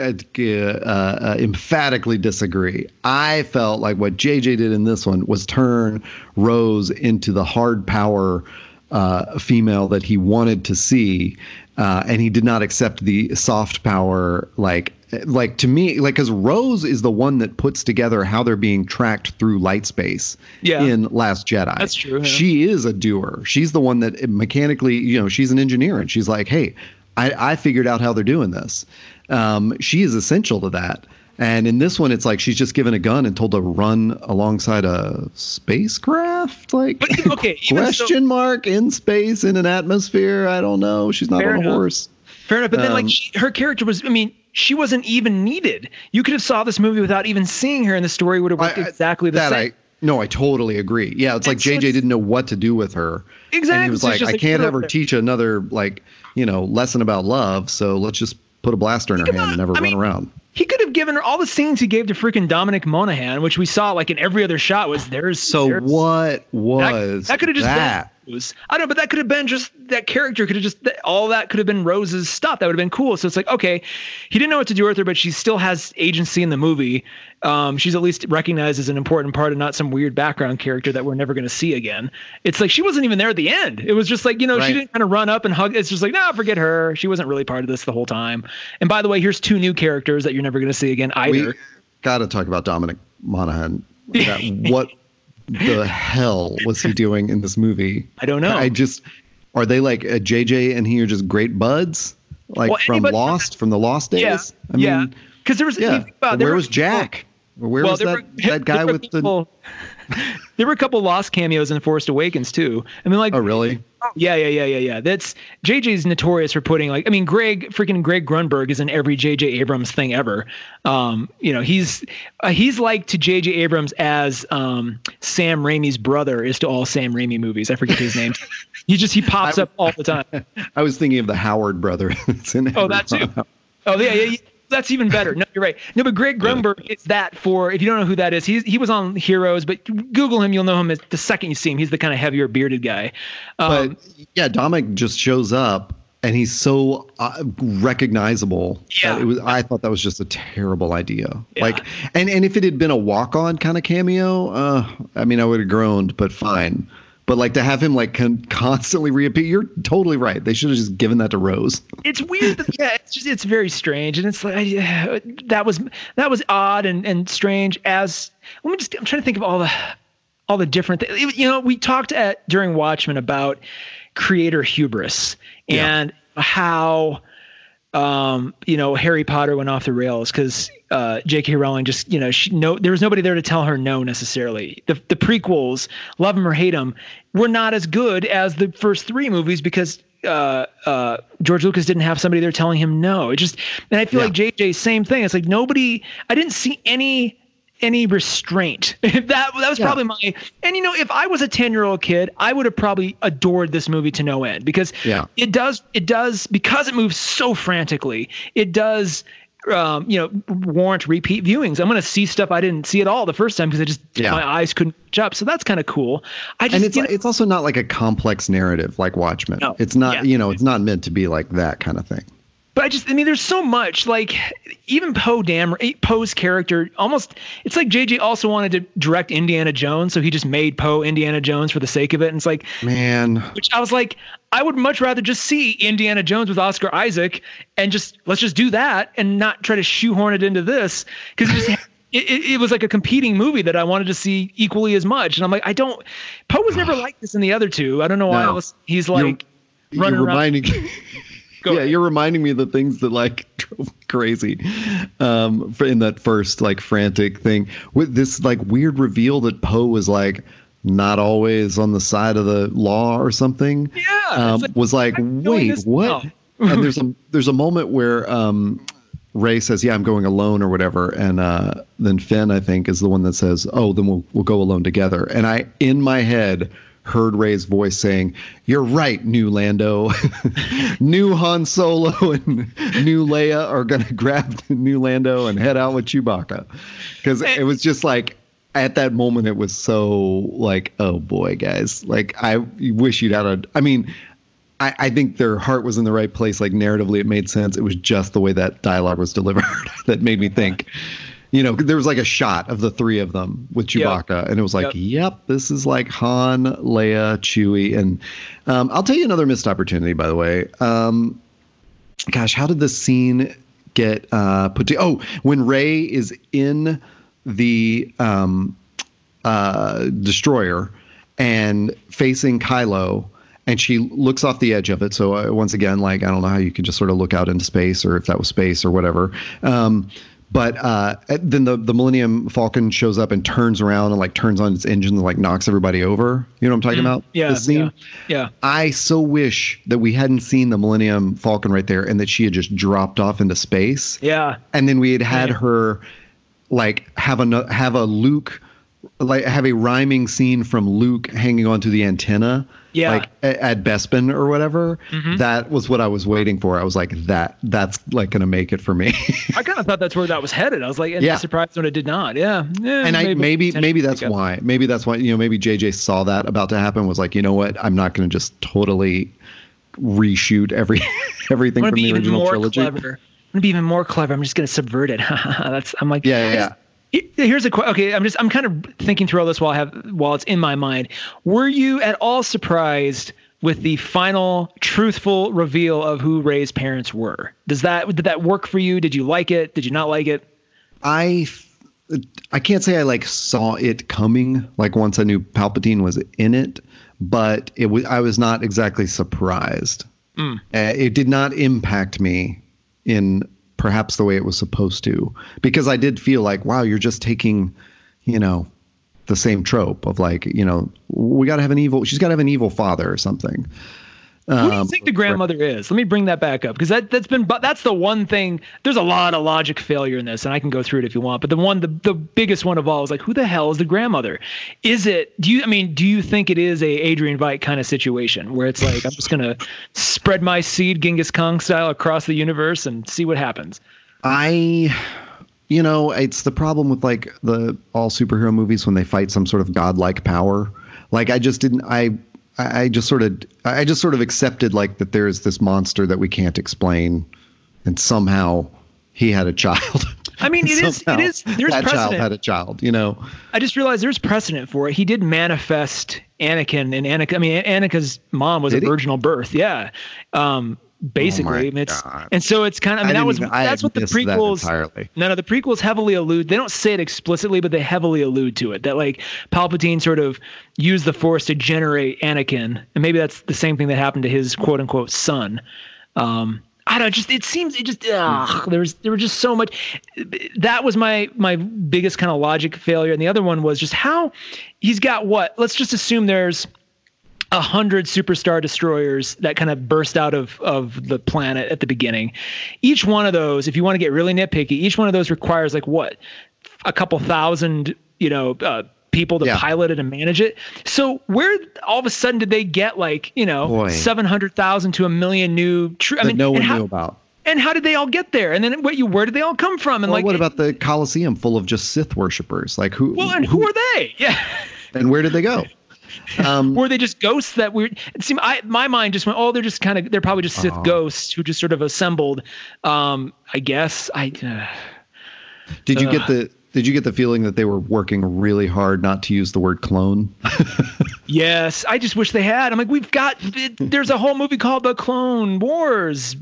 uh, emphatically disagree. I felt like what JJ did in this one was turn Rose into the hard power uh, female that he wanted to see, uh, and he did not accept the soft power like. Like to me, like because Rose is the one that puts together how they're being tracked through light space Yeah. in Last Jedi. That's true, yeah. She is a doer. She's the one that mechanically, you know, she's an engineer, and she's like, hey, I, I figured out how they're doing this. Um, she is essential to that. And in this one, it's like she's just given a gun and told to run alongside a spacecraft. Like, But, okay, even so- question mark in space in an atmosphere. I don't know. She's not on a horse. Fair enough, but then Um, like she, her character was, I mean, she wasn't even needed. You could have saw this movie without even seeing her, and the story would have worked I- exactly the that same. I no, I totally agree. Yeah, it's like so JJ it's- didn't know what to do with her. And Exactly, he was so like, I like, can't ever teach another like you know lesson about love. So let's just put a blaster in her hand and never I run mean, around. He could have given her all the scenes he gave to freaking Dominic Monaghan, which we saw like in every other shot. Was there's So there's- what that, was that could have just that? Rose. I don't know, but that could have been just that character could have just all that could have been Rose's stuff. That would have been cool. So it's like okay, he didn't know what to do with her, but she still has agency in the movie. Um, she's at least recognized as an important part and not some weird background character that we're never going to see again. It's like she wasn't even there at the end. It was just like you know Right. she didn't kind of run up and hug. It's just like no, forget her. She wasn't really part of this the whole time. And by the way, here's two new characters that you're never going to see again either. We got to talk about Dominic Monaghan. What the hell was he doing in this movie? I don't know. I just are they like uh, JJ and he are just great buds, like Well, from Lost, from the Lost days. yeah, I yeah. mean, Because there was yeah. about, there Where was people- Jack? Where well, was that were, that guy with the? there were a couple lost cameos in Force Awakens too. I mean, like, Oh really? Yeah, yeah, yeah, yeah, yeah. That's JJ's notorious for putting like, I mean, Greg freaking Greg Grunberg is in every JJ Abrams thing ever. Um, you know, he's uh, he's like to JJ Abrams as um, Sam Raimi's brother is to all Sam Raimi movies. I forget his name. he just he pops I- up all the time. I was thinking of the Howard brother. that's in Oh, every that too. Oh, yeah, yeah, yeah. That's even better. No, you're right. No, but Greg Grunberg is that for if you don't know who that is, he's he was on Heroes, but Google him, you'll know him as the second you see him. He's the kind of heavier bearded guy. Um, But yeah, Dominic just shows up and he's so uh, recognizable. Yeah. it was. I thought that was just a terrible idea. Yeah. Like, and and if it had been a walk on kind of cameo, uh, I mean, I would have groaned, but fine. But like to have him like con- constantly reappear, you're totally right. They should have just given that to Rose. it's weird. That, yeah, it's just it's very strange, and it's like I- that was that was odd and and strange. As let me just I'm trying to think of all the all the different things. You know, we talked at during Watchmen about creator hubris Yeah. and how um, you know, Harry Potter went off the rails because uh, J.K. Rowling just, you know, she no, there was nobody there to tell her no necessarily. The the prequels, love them or hate them, were not as good as the first three movies because uh, uh, George Lucas didn't have somebody there telling him no. It just, and I feel Yeah. like JJ, same thing. It's like nobody, I didn't see any any restraint. that that was Yeah. probably my. And you know, if I was a ten year old kid, I would have probably adored this movie to no end because Yeah. it does it does because it moves so frantically. It does. Um, you know, warrant repeat viewings. I'm going to see stuff I didn't see at all the first time because I just Yeah. my eyes couldn't catch up. So that's kind of cool. I just and it's you know, it's also not like a complex narrative like Watchmen. No. It's not Yeah. you know it's not meant to be like that kind of thing. But I just, I mean, there's so much. Like, even Poe Dameron, eh, Poe's character, almost, it's like JJ also wanted to direct Indiana Jones, so he just made Poe Indiana Jones for the sake of it. And it's like, Man, which I was like, I would much rather just see Indiana Jones with Oscar Isaac and just let's just do that and not try to shoehorn it into this because it. It, it, was like a competing movie that I wanted to see equally as much, and I'm like, I don't. Poe was never like this in the other two. I don't know why No. else he's like you're running around. reminding Go yeah ahead. you're reminding me of the things that like drove me crazy um in that first like frantic thing with this like weird reveal that poe was like not always on the side of the law or something Yeah, um, like, was like wait what and there's a there's a moment where um Rey says, "Yeah, I'm going alone" or whatever, and uh, then Finn, I think, is the one that says, "Oh, then we'll we'll go alone together." And I, in my head, heard Rey's voice saying, "You're right, new Lando, new Han Solo and new Leia are gonna grab new Lando and head out with Chewbacca," because it was just like. At that moment, it was so like, oh boy, guys! Like, I wish you'd had a. I mean, I, I think their heart was in the right place. Like narratively, it made sense. It was just the way that dialogue was delivered that made me think. You know, there was like a shot of the three of them with Yep. Chewbacca, and it was like, Yep. yep, this is like Han, Leia, Chewie, and um, I'll tell you another missed opportunity. By the way, um, gosh, how did this scene get uh, put to? Oh, when Rey is in the um, uh, destroyer and facing Kylo, and she looks off the edge of it. So uh, once again, like I don't know how you could just sort of look out into space, or if that was space or whatever. Um, but uh, then the the Millennium Falcon shows up and turns around and like turns on its engine and like knocks everybody over. You know what I'm talking about? Mm, yeah, This scene? yeah, yeah. I so wish that we hadn't seen the Millennium Falcon right there and that she had just dropped off into space. Yeah. And then we had had Yeah. her like have a have a Luke like have a rhyming scene from Luke hanging onto the antenna. Yeah. Like at Bespin or whatever. Mhm. That was what I was waiting for. I was like, that that's like gonna make it for me. I kind of thought that's where that was headed. I was like, and Yeah. surprised when it did not. Yeah. yeah and I maybe maybe that's why. Maybe that's why you know maybe JJ saw that about to happen was like, you know what? I'm not gonna just totally reshoot every everything from the even original more trilogy. clever. I'm gonna be even more clever. I'm just gonna subvert it. that's I'm like Yeah, yeah, yeah. He- Here's a question. Okay, I'm just I'm kind of thinking through all this while I have while it's in my mind. Were you at all surprised with the final truthful reveal of who Rey's parents were? Does that did that work for you? Did you like it? Did you not like it? I I can't say I like saw it coming like once I knew Palpatine was in it, but it was I was not exactly surprised. Mm. Uh, it did not impact me in perhaps the way it was supposed to because I did feel like wow, you're just taking, you know, the same trope of like, you know, we got to have an evil she's got to have an evil father or something. Who do you Um, think the grandmother is? Let me bring that back up because that that's been but that's the one thing. There's a lot of logic failure in this, and I can go through it if you want. But the one, the the biggest one of all is like, who the hell is the grandmother? Is it? Do you? I mean, do you think it is a Adrian Veidt kind of situation where it's like I'm just gonna spread my seed Genghis Khan style across the universe and see what happens? I, you know, it's the problem with like the all superhero movies when they fight some sort of godlike power. Like I just didn't. I I I just sort of I just sort of accepted like that there is this monster that we can't explain, and somehow he had a child. I mean, it is- it is- there's that child precedent. had a child. You know. I just realized there's precedent for it. He did manifest Anakin, and Anakin. I mean, Anakin's mom was Did a he? virginal birth. Yeah, um, basically. my I mean, it's, God. and so it's kind of. I mean, that was even- I that's what the prequels. entirely. No, no, the prequels heavily allude. They don't say it explicitly, but they heavily allude to it. That like Palpatine sort of used the Force to generate Anakin, and maybe that's the same thing that happened to his quote unquote son. Um, I don't just it seems it just ugh, there was there were just so much that was my my biggest kind of logic failure and the other one was just how he's got what let's just assume there's a hundred superstar destroyers that kind of burst out of of the planet at the beginning. Each one of those, if you want to get really nitpicky, each one of those requires like what a couple thousand, you know, uh, people to Yeah. pilot it and manage it. So where all of a sudden did they get like you know seven hundred thousand to a million new? Tr- I mean, no one how, knew about. and how did they all get there? And then what you where did they all come from? And Well, like what about the Colosseum full of just Sith worshippers? Like who? well, and who are they? Yeah. and where did they go? Um, were they just ghosts that weird it seemed I my mind just went oh they're just kind of they're probably just Sith Oh. ghosts who just sort of assembled um I guess I uh, did you get the? Did you get the feeling that they were working really hard not to use the word clone? yes I just wish they had I'm like we've got there's a whole movie called the Clone Wars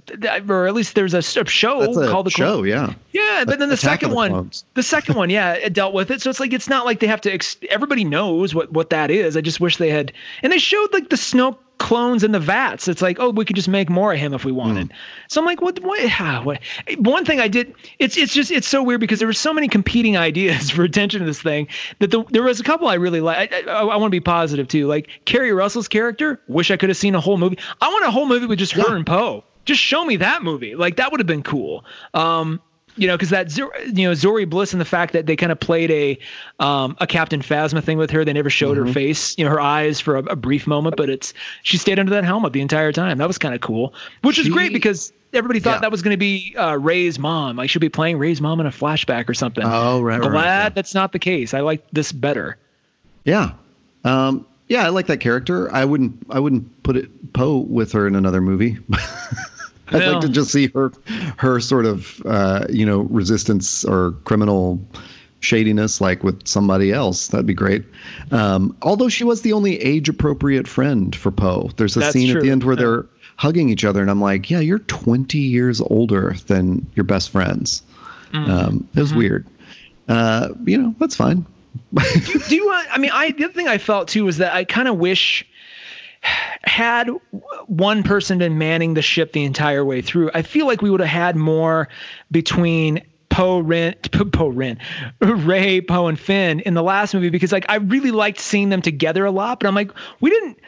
or at least there's a show a called the show, Clone yeah. Yeah, but then the Attack second the one, the second one, yeah, it dealt with it. So it's like it's not like they have to. Ex- everybody knows what what that is. I just wish they had. And they showed like the Snoke clones in the vats. It's like, oh, we could just make more of him if we wanted. So I'm like, what? What? ah, what? One thing I did. It's it's just it's so weird because there were so many competing ideas for attention to this thing that the, there was a couple I really like. I, I, I want to be positive too. Like Keri Russell's character. Wish I could have seen a whole movie. I want a whole movie with just her and Poe. Just show me that movie. Like that would have been cool. Um, you know, because that you know Zorii Bliss and the fact that they kind of played a um, a Captain Phasma thing with her. They never showed Mm-hmm. her face, you know, her eyes for a, a brief moment, but it's she stayed under that helmet the entire time. That was kind of cool, which is great because everybody thought Yeah. that was going to be uh, Rey's mom. Like she'll be playing Rey's mom in a flashback or something. Oh, right, right, Glad right, yeah. that's not the case. I like this better. Yeah. Um, yeah, I like that character. I wouldn't I wouldn't put it Poe with her in another movie. I'd Well- like to just see her her sort of uh, you know resistance or criminal shadiness like with somebody else. That'd be great. Um, although she was the only age appropriate friend for Poe. There's a scene at the end where Yeah. they're hugging each other, and I'm like, yeah, you're 20 years older than your best friends. Mm-hmm. Um, it was weird. Uh, you know, that's fine. do you want i mean i the other thing i felt too was that i kind of wish had one person been manning the ship the entire way through i feel like we would have had more between Poe Ren, Poe Ren, Rey, Poe, and Finn in the last movie because like I really liked seeing them together a lot, but I'm like we didn't.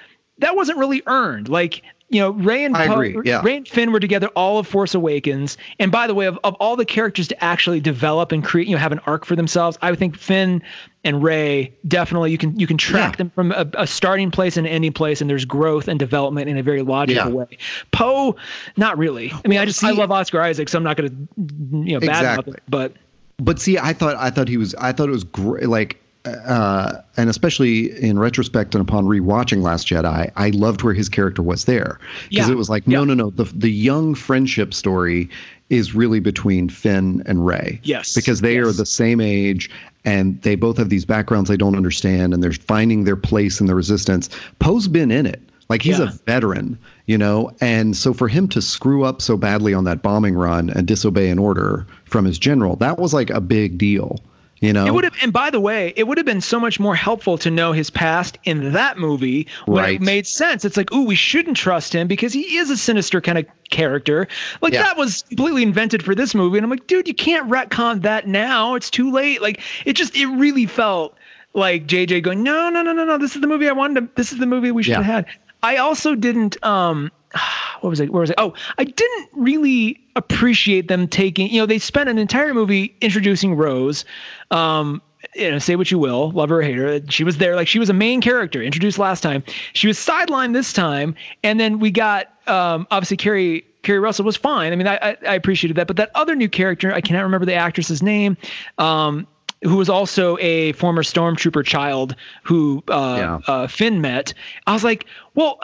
That wasn't really earned. Like you know, Rey and Poe, yeah. Rey and Finn were together all of Force Awakens. And by the way, of, of all the characters to actually develop and create, you know, have an arc for themselves, I would think Finn and Rey definitely you can you can track Yeah. them from a, a starting place and an ending place, and there's growth and development in a very logical Yeah. way. Poe, not really. I mean, I just I love Oscar Isaac, so I'm not gonna you know bad Exactly. it, but but see i thought i thought he was i thought it was great like uh and especially in retrospect and upon rewatching last jedi i loved where his character was there because Yeah. it was like no Yeah. no no the the young friendship story is really between finn and rey Yes. because they are the same age and they both have these backgrounds they don't understand and they're finding their place in the resistance poe's been in it like he's Yeah. a veteran, you know, and so for him to screw up so badly on that bombing run and disobey an order from his general, that was like a big deal, you know. It would have, and by the way, it would have been so much more helpful to know his past in that movie when Right. it made sense. It's like, ooh, we shouldn't trust him because he is a sinister kind of character. Like Yeah. that was completely invented for this movie, and I'm like, dude, you can't retcon that now. It's too late. Like it just, it really felt like JJ going, no, no, no, no, no. This is the movie I wanted. To, this is the movie we should Yeah. have had. I also didn't. um what was it? Where was it? Oh, I didn't really appreciate them taking. You know, they spent an entire movie introducing Rose. Um, you know, say what you will, love her or hate her. She was there, like she was a main character introduced last time. She was sidelined this time, and then we got um, obviously Keri. Keri Russell was fine. I mean, I, I I appreciated that, but that other new character, I cannot remember the actress's name. Um, who was also a former stormtrooper child who uh, Yeah. uh, Finn met. I was like, well,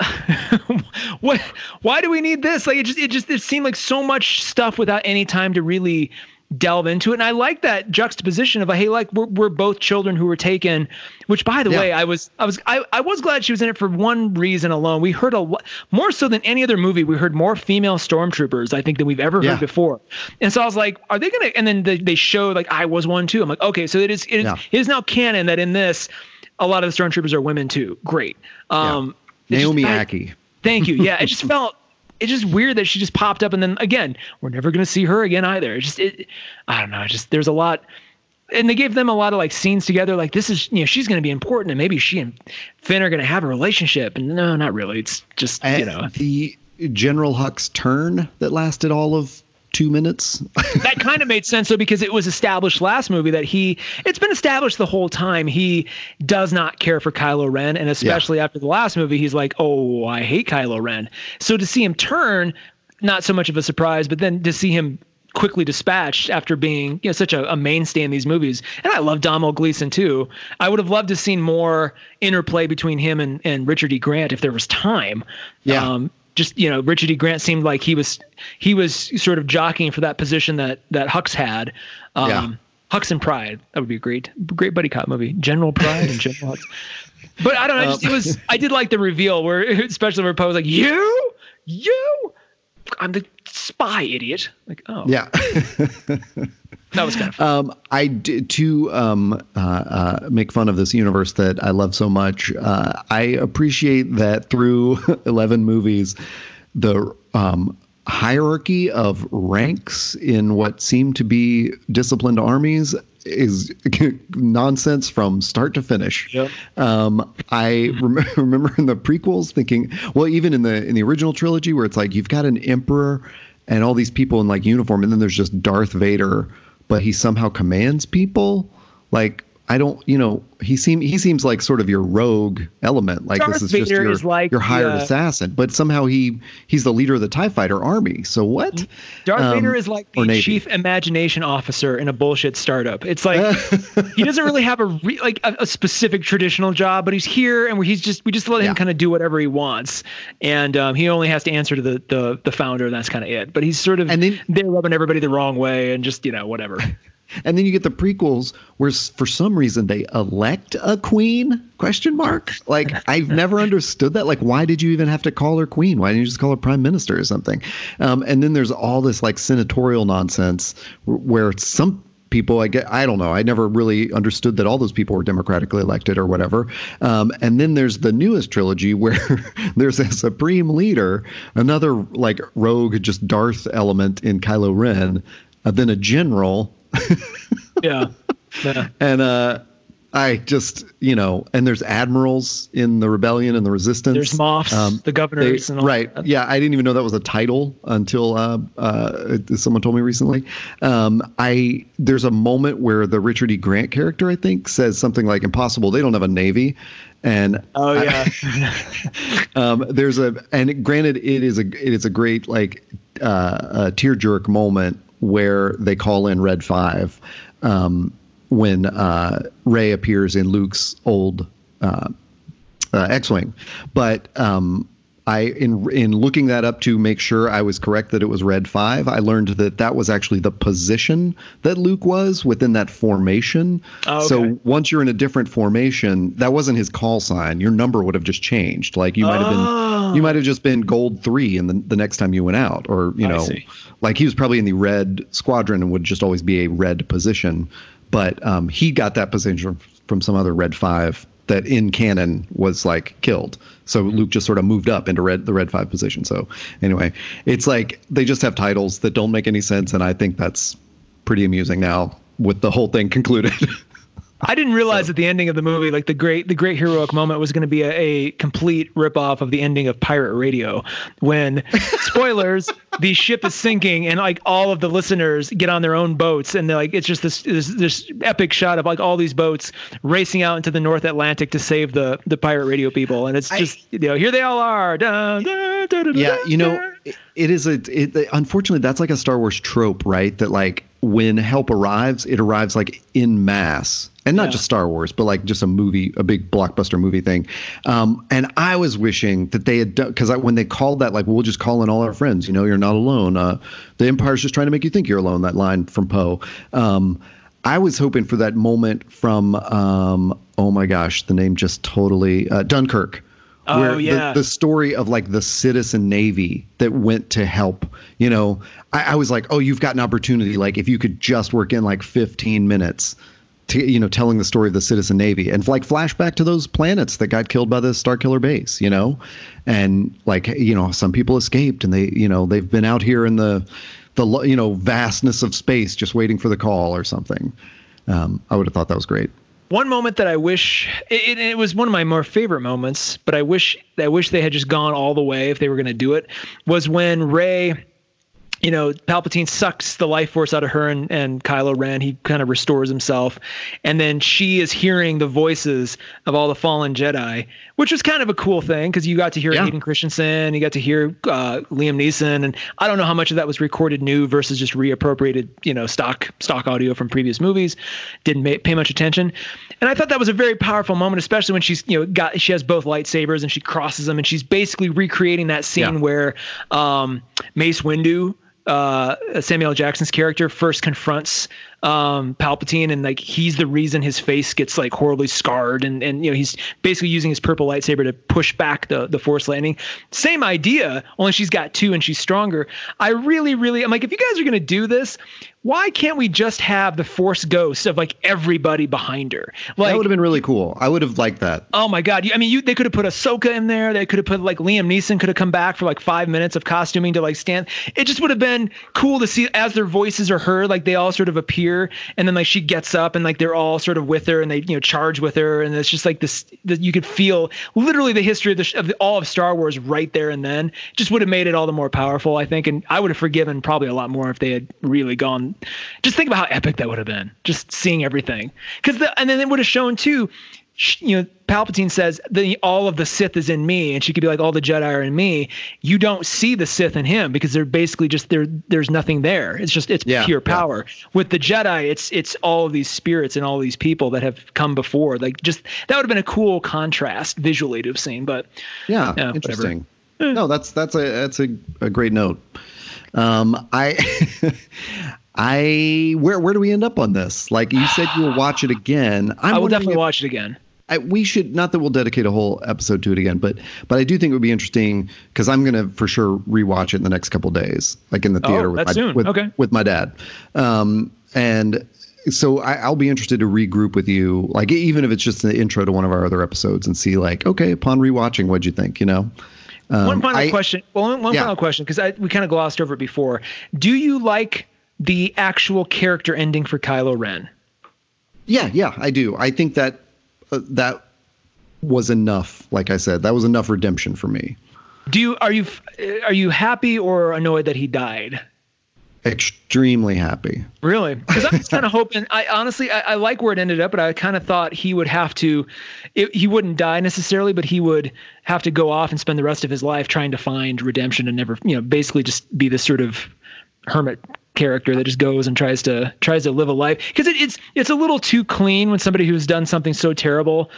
what? Why do we need this? Like, it just, it just, it seemed like so much stuff without any time to really delve into it. And I like that juxtaposition of, a hey, like we're, we're both children who were taken. Which, by the Yeah. way, I was, I was, I, I was glad she was in it for one reason alone. We heard a lot more so than any other movie. We heard more female stormtroopers, I think, than we've ever Yeah. heard before. And so I was like, are they gonna? And then they, they showed like I was one too. I'm like, okay, so it is, it is, Yeah. it is now canon that in this, a lot of the stormtroopers are women too. Great. Um, it's just- Naomi I- Thank you. Yeah, it just felt it's just weird that she just popped up and then again we're never going to see her again either. It's just it, I don't know. Just there's a lot and they gave them a lot of like scenes together. Like this is, you know, she's going to be important, and maybe she and Finn are going to have a relationship. And no, not really. It's just you know the General Hux turn that lasted all of two minutes. that kind of made sense though because it was established last movie that he it's been established the whole time he does not care for Kylo Ren and especially yeah. after the last movie he's like oh I hate Kylo Ren so to see him turn not so much of a surprise but then to see him quickly dispatched after being you know such a, a, mainstay in these movies. And I love Domhnall Gleeson too. I would have loved to seen more interplay between him and, and Richard E. Grant if there was time. Yeah. Um, just you know, Richard E. Grant seemed like he was he was sort of jockeying for that position that that Hux had. Um, yeah. Hux and Pryde That would be a great great buddy cop movie. General Pryde and General Hux. But I don't know. Just, it was. I did like the reveal where, especially where Poe was like, "You, you, I'm the spy, idiot. Like, oh. Yeah. that was kind of fun. Um, I to um, uh, uh, make fun of this universe that I love so much. Uh, I appreciate that through 11 movies, the um, hierarchy of ranks in what seem to be disciplined armies is nonsense from start to finish. Yep. Um, I rem- remember in the prequels thinking, well, even in the in the original trilogy, where it's like you've got an emperor and all these people in like uniform, and then there's just Darth Vader, but he somehow commands people. Like I don't, you know, he seem he seems like sort of your rogue element. Like Darth this is Vader just your, is like your hired the, assassin, but somehow he he's the leader of the Tie Fighter army. So what? Darth um, Vader is like the chief imagination officer in a bullshit startup. It's like he doesn't really have a re, like a, a, specific traditional job, but he's here and he's just we just let him yeah. kind of do whatever he wants, and um, he only has to answer to the the, the founder, and that's kind of it. But he's sort of and then, they're rubbing everybody the wrong way, and just you know whatever. And then you get the prequels where for some reason they elect a queen? Question mark. Like I've never understood that. Like why did you even have to call her queen? Why didn't you just call her prime minister or something? Um, and then there's all this like senatorial nonsense where some people I get I don't know I never really understood that all those people were democratically elected or whatever. Um, and then there's the newest trilogy where there's a supreme leader another like rogue just Darth element in Kylo Ren uh, then a general yeah. yeah. And uh, I just, you know, and there's admirals in the rebellion and the resistance. There's moffs, um, the governors, they, right? That. Yeah, I didn't even know that was a title until uh, uh, someone told me recently. Um, I there's a moment where the Richard E. Grant character, I think, says something like "Impossible." They don't have a navy, and oh yeah, I, um, there's a and granted, it is a it is a great like uh, a tear jerk moment where they call in Red Five um, when uh, Rey appears in Luke's old uh, uh, X-wing, but um, I in in looking that up to make sure I was correct that it was Red Five, I learned that that was actually the position that Luke was within that formation. Oh, okay. So once you're in a different formation, that wasn't his call sign. Your number would have just changed. Like you might have been, you might have just been Gold Three, and the the next time you went out, or you know, like he was probably in the Red Squadron and would just always be a Red position. But um, he got that position from some other Red Five that in canon was like killed. So Luke just sort of moved up into red the red five position. So anyway, it's like they just have titles that don't make any sense, and I think that's pretty amusing now with the whole thing concluded. I didn't realize so. at the ending of the movie, like the great the great heroic moment was going to be a, a complete ripoff of the ending of Pirate Radio, when spoilers, the ship is sinking and like all of the listeners get on their own boats and they're like it's just this, this this epic shot of like all these boats racing out into the North Atlantic to save the the Pirate Radio people, and it's just I, you know here they all are. Dun, dun, dun, yeah, you know, it, it is a it, unfortunately that's like a Star Wars trope, right? That like when help arrives, it arrives like in mass and not yeah. just Star Wars, but like just a movie, a big blockbuster movie thing. Um, and I was wishing that they had done because when they called that, like, well, just call in all our friends. You know, you're not alone. Uh, the Empire's just trying to make you think you're alone. That line from Poe. Um, I was hoping for that moment from, um, oh my gosh, the name just totally uh, Dunkirk. Oh where yeah, the, the, story of like the citizen navy that went to help. You know, I, I was like, oh, you've got an opportunity. Like if you could just work in like 15 minutes to, you know, telling the story of the Citizen Navy and like flashback to those planets that got killed by the Star Killer base, you know, and like you know, some people escaped and they, you know, they've been out here in the the you know vastness of space just waiting for the call or something. Um, I would have thought that was great. One moment that I wish it, it, was one of my more favorite moments, but I wish I wish they had just gone all the way if they were going to do it was when Rey you know, Palpatine sucks the life force out of her and, and Kylo Ren. He kind of restores himself. And then she is hearing the voices of all the fallen Jedi, which was kind of a cool thing because you got to hear yeah. Hayden Christensen, you got to hear uh, Liam Neeson. And I don't know how much of that was recorded new versus just reappropriated, you know, stock stock audio from previous movies. Didn't pay much attention. And I thought that was a very powerful moment, especially when she's, you know, got she has both lightsabers and she crosses them and she's basically recreating that scene yeah. where um, Mace Windu uh, Samuel Jackson's character first confronts um, Palpatine, and like he's the reason his face gets like horribly scarred, and and you know he's basically using his purple lightsaber to push back the the Force lightning. Same idea, only she's got two and she's stronger. I really, really, I'm like, if you guys are gonna do this, why can't we just have the Force ghost of like everybody behind her? Like that would have been really cool. I would have liked that. Oh my god! I mean, you they could have put Ahsoka in there. They could have put like Liam Neeson could have come back for like five minutes of costuming to like stand. It just would have been cool to see as their voices are heard, like they all sort of appear, and then like she gets up and like they're all sort of with her and they you know charge with her, and it's just like this. that you could feel literally the history of the of the, all of Star Wars right there and then. Just would have made it all the more powerful, I think, and I would have forgiven probably a lot more if they had really gone just think about how epic that would have been. Just seeing everything, because the and then it would have shown too. You know, Palpatine says the all of the Sith is in me, and she could be like, all the Jedi are in me. You don't see the Sith in him because they're basically just there. There's nothing there. It's just it's yeah, pure power. Yeah. With the Jedi, it's it's all of these spirits and all these people that have come before. Like just that would have been a cool contrast visually to have seen. But yeah, yeah interesting. no, that's that's a that's a, a great note. Um, I I where where do we end up on this? Like you said, you will watch it again. I'm i will definitely if, watch it again. I, we should not that we'll dedicate a whole episode to it again, but but I do think it would be interesting because I'm gonna for sure rewatch it in the next couple days, like in the oh, theater oh, with, my, soon. with, okay. with my dad. Um, and so I, will be interested to regroup with you, like even if it's just the intro to one of our other episodes, and see like, okay, upon rewatching, what'd you think? You know. Um, one final I, question. Well, one, one yeah. final question because we kind of glossed over it before. Do you like the actual character ending for Kylo Ren. Yeah, yeah, I do. I think that uh, that was enough. Like I said, that was enough redemption for me. Do you are you are you happy or annoyed that he died? Extremely happy. Really? Because I was kind of hoping. I honestly, I, I, like where it ended up, but I kind of thought he would have to. It, he wouldn't die necessarily, but he would have to go off and spend the rest of his life trying to find redemption and never, you know, basically just be this sort of hermit character that just goes and tries to tries to live a life. Because it, it's it's a little too clean when somebody who's done something so terrible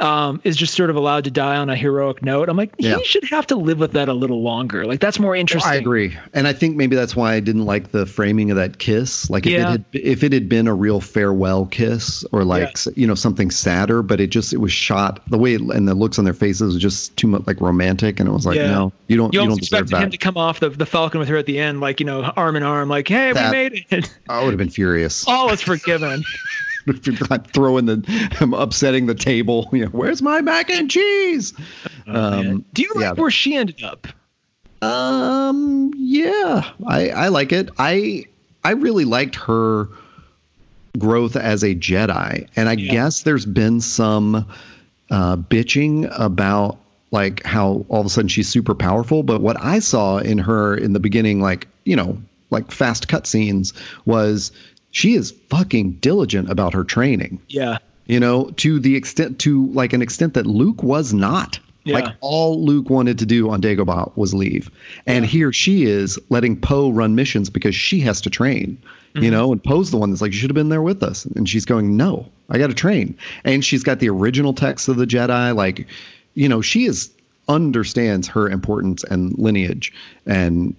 um, is just sort of allowed to die on a heroic note. I'm like, yeah. he should have to live with that a little longer. Like that's more interesting. I agree, and I think maybe that's why I didn't like the framing of that kiss. Like if yeah. it had if it had been a real farewell kiss or like yeah. you know something sadder, but it just it was shot the way it, and the looks on their faces was just too much like romantic, and it was like no, you don't you, you don't expect him to come off the the Falcon with her at the end, like you know arm in arm, like hey that, we made it. I would have been furious. All is forgiven. throwing the, I'm upsetting the table. You know, where's my mac and cheese? Oh, um, Do you like yeah. where she ended up? Um, yeah, I I like it. I I really liked her growth as a Jedi, and I yeah. guess there's been some uh, bitching about like how all of a sudden she's super powerful. But what I saw in her in the beginning, like you know, like fast cutscenes, was she is fucking diligent about her training. Yeah. You know, to the extent to like an extent that Luke was not. Yeah. Like all Luke wanted to do on Dagobah was leave. And yeah. here she is letting Poe run missions because she has to train. Mm-hmm. You know, and Poe's the one that's like, you should have been there with us. And she's going, No, I gotta train. And she's got the original text of the Jedi, like, you know, she is understands her importance and lineage and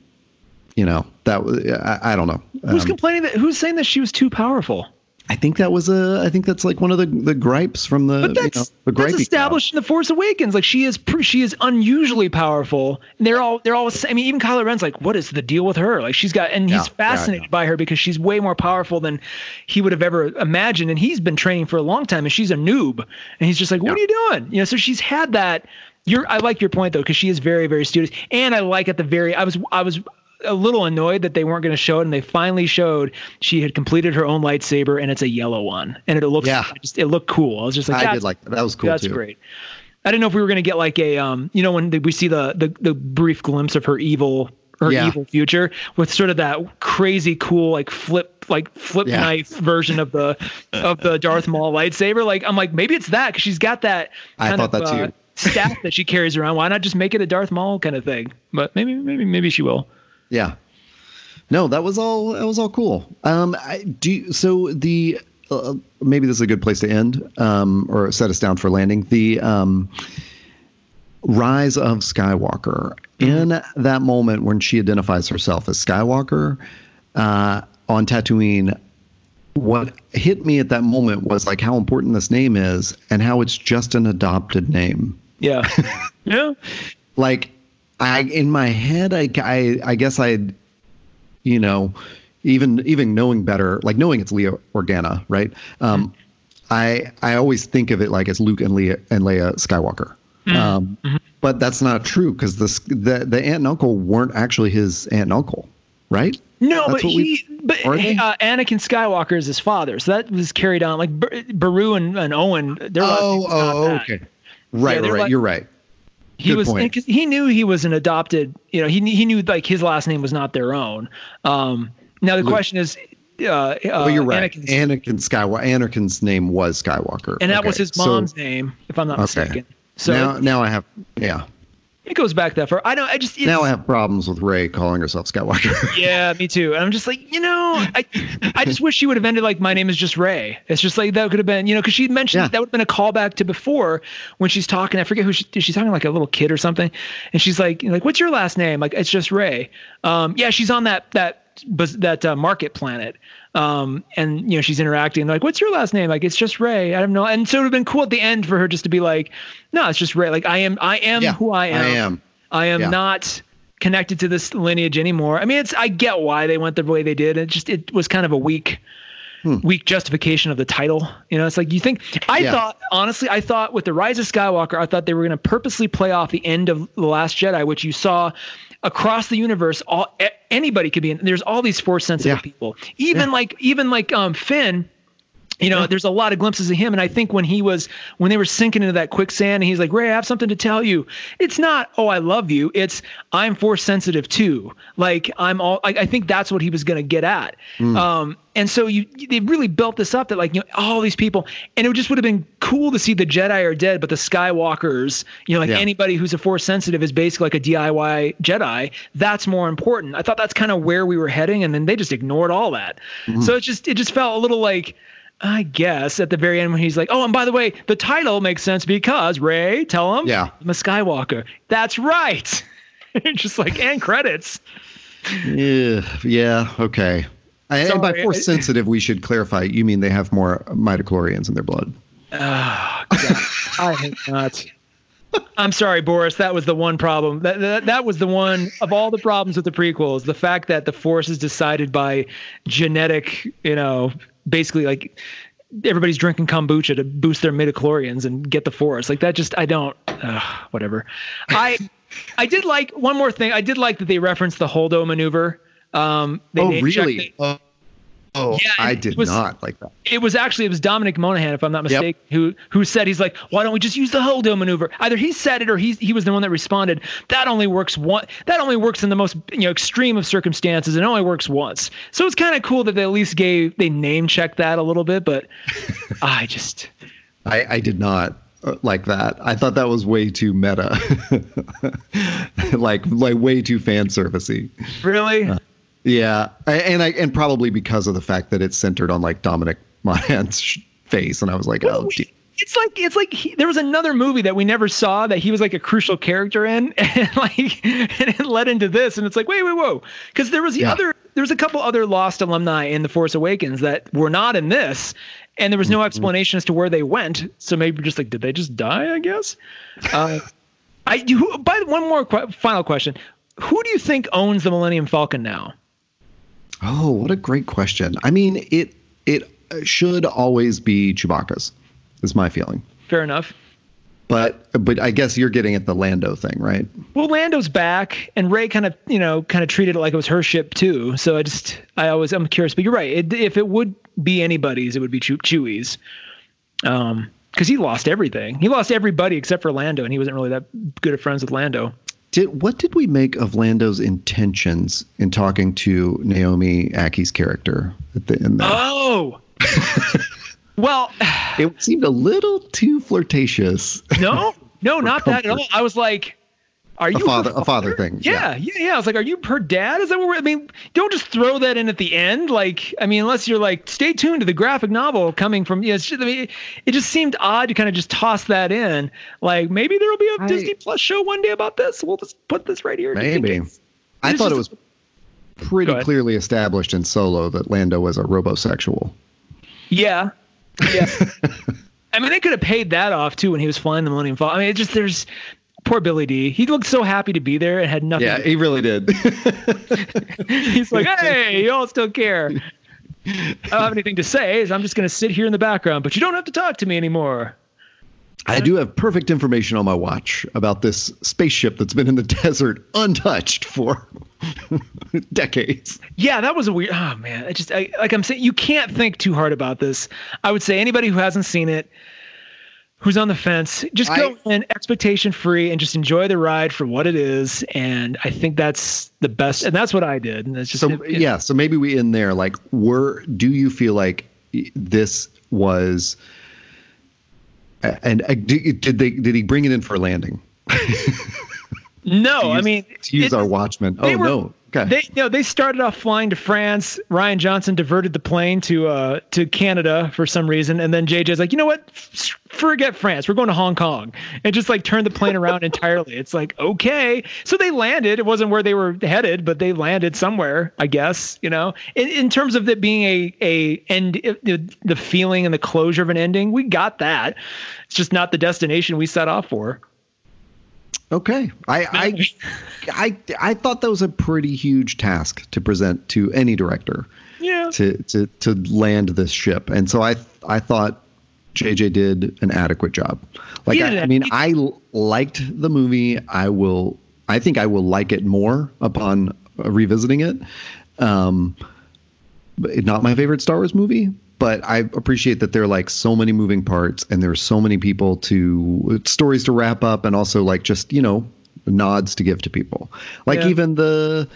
you know that was I, I don't know. Who's um, complaining that? Who's saying that she was too powerful? I think that was a. I think that's like one of the, the gripes from the. But that's, you know, the that's established crowd. in the Force Awakens. Like she is, she is unusually powerful. And they're all, they're all. I mean, even Kylo Ren's like, what is the deal with her? Like she's got, and he's yeah, fascinated yeah, by her because she's way more powerful than he would have ever imagined. And he's been training for a long time, and she's a noob. And he's just like, what are you doing? You know, so she's had that. You're, I like your point though, because she is very, very studious. And I like at the very, I was, I was a little annoyed that they weren't going to show it, and they finally showed she had completed her own lightsaber, and it's a yellow one, and it looks, yeah, just it looked cool. I was just like, I did like that. That was cool. That's too. great. I didn't know if we were going to get like a, um, you know, when we see the the the brief glimpse of her evil her yeah. evil future with sort of that crazy cool like flip like flip yeah. knife version of the of the Darth Maul lightsaber. Like I'm like maybe it's that because she's got that. I thought of, that too. Uh, staff that she carries around. Why not just make it a Darth Maul kind of thing? But maybe maybe maybe she will. Yeah, no, that was all. That was all cool. Um, I do so the uh, maybe this is a good place to end, um, or set us down for landing. The um, rise of Skywalker. Mm-hmm. In that moment when she identifies herself as Skywalker uh, on Tatooine, what hit me at that moment was like how important this name is and how it's just an adopted name. Yeah. yeah. Like I in my head, I, I, I guess I you know, even even knowing better, like knowing it's Leia Organa, right? Um, mm-hmm. I I always think of it like it's Luke and Leia and Leia Skywalker. Mm-hmm. Um, mm-hmm. But that's not true because the, the the aunt and uncle weren't actually his aunt and uncle, right? No, that's but he, but uh, Anakin Skywalker is his father, so that was carried on. Like Beru and, and Owen, they're oh, oh, okay, right, yeah, right, like, you're right he Good was because he knew he was an adopted. You know, he he knew like his last name was not their own. Um, now the Luke. question is, uh, uh, well, you're right. Anakin's, Anakin Skywalker. Anakin's name was Skywalker, and that okay. was his mom's so, name, if I'm not okay. mistaken. So now, now I have, yeah. It goes back that far. I don't. I just now I have problems with Rey calling herself Skywalker. yeah, me too. And I'm just like, you know, I I just wish she would have ended like my name is just Rey." It's just like that could have been, you know, because she mentioned yeah. that would have been a callback to before when she's talking. I forget who she, she's talking like a little kid or something, and she's like, like, what's your last name? Like, it's just Rey. Um, yeah, she's on that that that uh, market planet. Um, and you know she's interacting. They're like, "What's your last name?" Like, it's just Rey. I don't know. And so it would have been cool at the end for her just to be like, "No, it's just Rey. Like, I am, I am yeah, who I am. I am. I am yeah. not connected to this lineage anymore. I mean, it's I get why they went the way they did. It just it was kind of a weak hmm. weak justification of the title. You know, it's like you think I yeah. thought honestly, I thought with the Rise of Skywalker, I thought they were going to purposely play off the end of the Last Jedi, which you saw across the universe. All anybody could be in. There's all these force sensitive yeah. people, even like even like um Finn you know, there's a lot of glimpses of him, and I think when he was when they were sinking into that quicksand, and he's like, Rey, I have something to tell you." It's not, "Oh, I love you." It's, "I'm force sensitive too." Like I'm all. I, I think that's what he was going to get at. Mm. Um, and so you they really built this up that like you know all these people, and it just would have been cool to see the Jedi are dead, but the Skywalkers, you know, like yeah. anybody who's a force sensitive is basically like a DIY Jedi. That's more important. I thought that's kind of where we were heading, and then they just ignored all that. Mm. So it just it just felt a little like I guess at the very end when he's like, "Oh, and by the way, the title makes sense because Rey, tell him, yeah, I'm a Skywalker." That's right. Just like and credits. Yeah, yeah, okay. Sorry, and by force sensitive, we should clarify. You mean they have more midichlorians in their blood? Oh, God. I hate not. I'm sorry, Boris. That was the one problem. That, that that was the one of all the problems with the prequels. The fact that the Force is decided by genetic, you know, basically like everybody's drinking kombucha to boost their midichlorians and get the force. Like that just I don't uh, whatever. I I did like one more thing. I did like that they referenced the Holdo maneuver. Um, they oh really? Oh, yeah, I did was, not like that. It was actually it was Dominic Monaghan, if I'm not mistaken, yep. who who said he's like, why don't we just use the Holdo maneuver? Either he said it or he he was the one that responded. That only works one. That only works in the most you know extreme of circumstances. And only works once. So it's kind of cool that they at least gave they name checked that a little bit. But I just I I did not uh, like that. I thought that was way too meta, like like way too fan servicey. Really? Uh, yeah, and I and probably because of the fact that it's centered on like Dominic Monaghan's face, and I was like, oh. It's like it's like he, there was another movie that we never saw that he was like a crucial character in, and like and it led into this, and it's like wait, wait, whoa, because there was the Yeah. other there was a couple other lost alumni in the Force Awakens that were not in this, and there was no explanation as to where they went. So maybe just like did they just die? I guess. Uh, I you. By one more qu- final question: Who do you think owns the Millennium Falcon now? Oh, what a great question. I mean, it it should always be Chewbacca's. Is my feeling. Fair enough. But but I guess you're getting at the Lando thing, right? Well, Lando's back, and Rey kind of, you know, kind of treated it like it was her ship too. So I just, I always, I'm curious. But you're right. It, if it would be anybody's, it would be Chew- Chewie's. Um, because he lost everything. He lost everybody except for Lando, and he wasn't really that good of friends with Lando. Did what did we make of Lando's intentions in talking to Naomi Ackie's character at the end there? Oh. well, it seemed a little too flirtatious. no, no, not that at all. I was like, are you a father her a father thing. Yeah, yeah, yeah. I was like, are you her dad? Is that what we're, I mean, don't just throw that in at the end. Like, I mean, unless you're like, stay tuned to the graphic novel coming from, you know, just, I mean, it just seemed odd to kind of just toss that in. Like, maybe there will be a I- Disney Plus show one day about this. We'll just put this right here. Maybe. I thought it was pretty clearly established in Solo that Lando was a robosexual. Yeah. Yeah. I mean, they could have paid that off too when he was flying the Millennium Falcon. I mean, it just, there's, poor Billy Dee He looked so happy to be there and had nothing. Yeah, he really did. He's like, hey, you all still care. I don't have anything to say. So I'm just going to sit here in the background, but you don't have to talk to me anymore. I do have perfect information on my watch about this spaceship that's been in the desert untouched for decades. Yeah, that was a weird. Oh man, it just I, like I'm saying, you can't think too hard about this. I would say anybody who hasn't seen it, who's on the fence, just go in expectation free and just enjoy the ride for what it is. And I think that's the best, and that's what I did. And it's just So it- it- yeah, so maybe we in there. Like, were do you feel like this was? And uh, did did they did he bring it in for a landing? No, To I mean, to use it- our Watchmen. Oh were- no, okay. They you know they started off flying to France. Rian Johnson diverted the plane to uh to Canada for some reason, and then JJ's like, you know what? Forget France. We're going to Hong Kong, and just like turned the plane around entirely. It's like okay, so they landed. It wasn't where they were headed, but they landed somewhere, I guess. You know, in, in terms of it being a a end, the feeling and the closure of an ending, we got that. It's just not the destination we set off for. Okay. I, I I I thought that was a pretty huge task to present to any director Yeah. to to to land this ship. And so I I thought JJ did an adequate job. Like I. I mean I liked the movie. I will I think I will like it more upon revisiting it. Um but not my favorite Star Wars movie, but I appreciate that there are like so many moving parts and there are so many people to stories to wrap up and also like just, you know, nods to give to people. Like Yeah. even the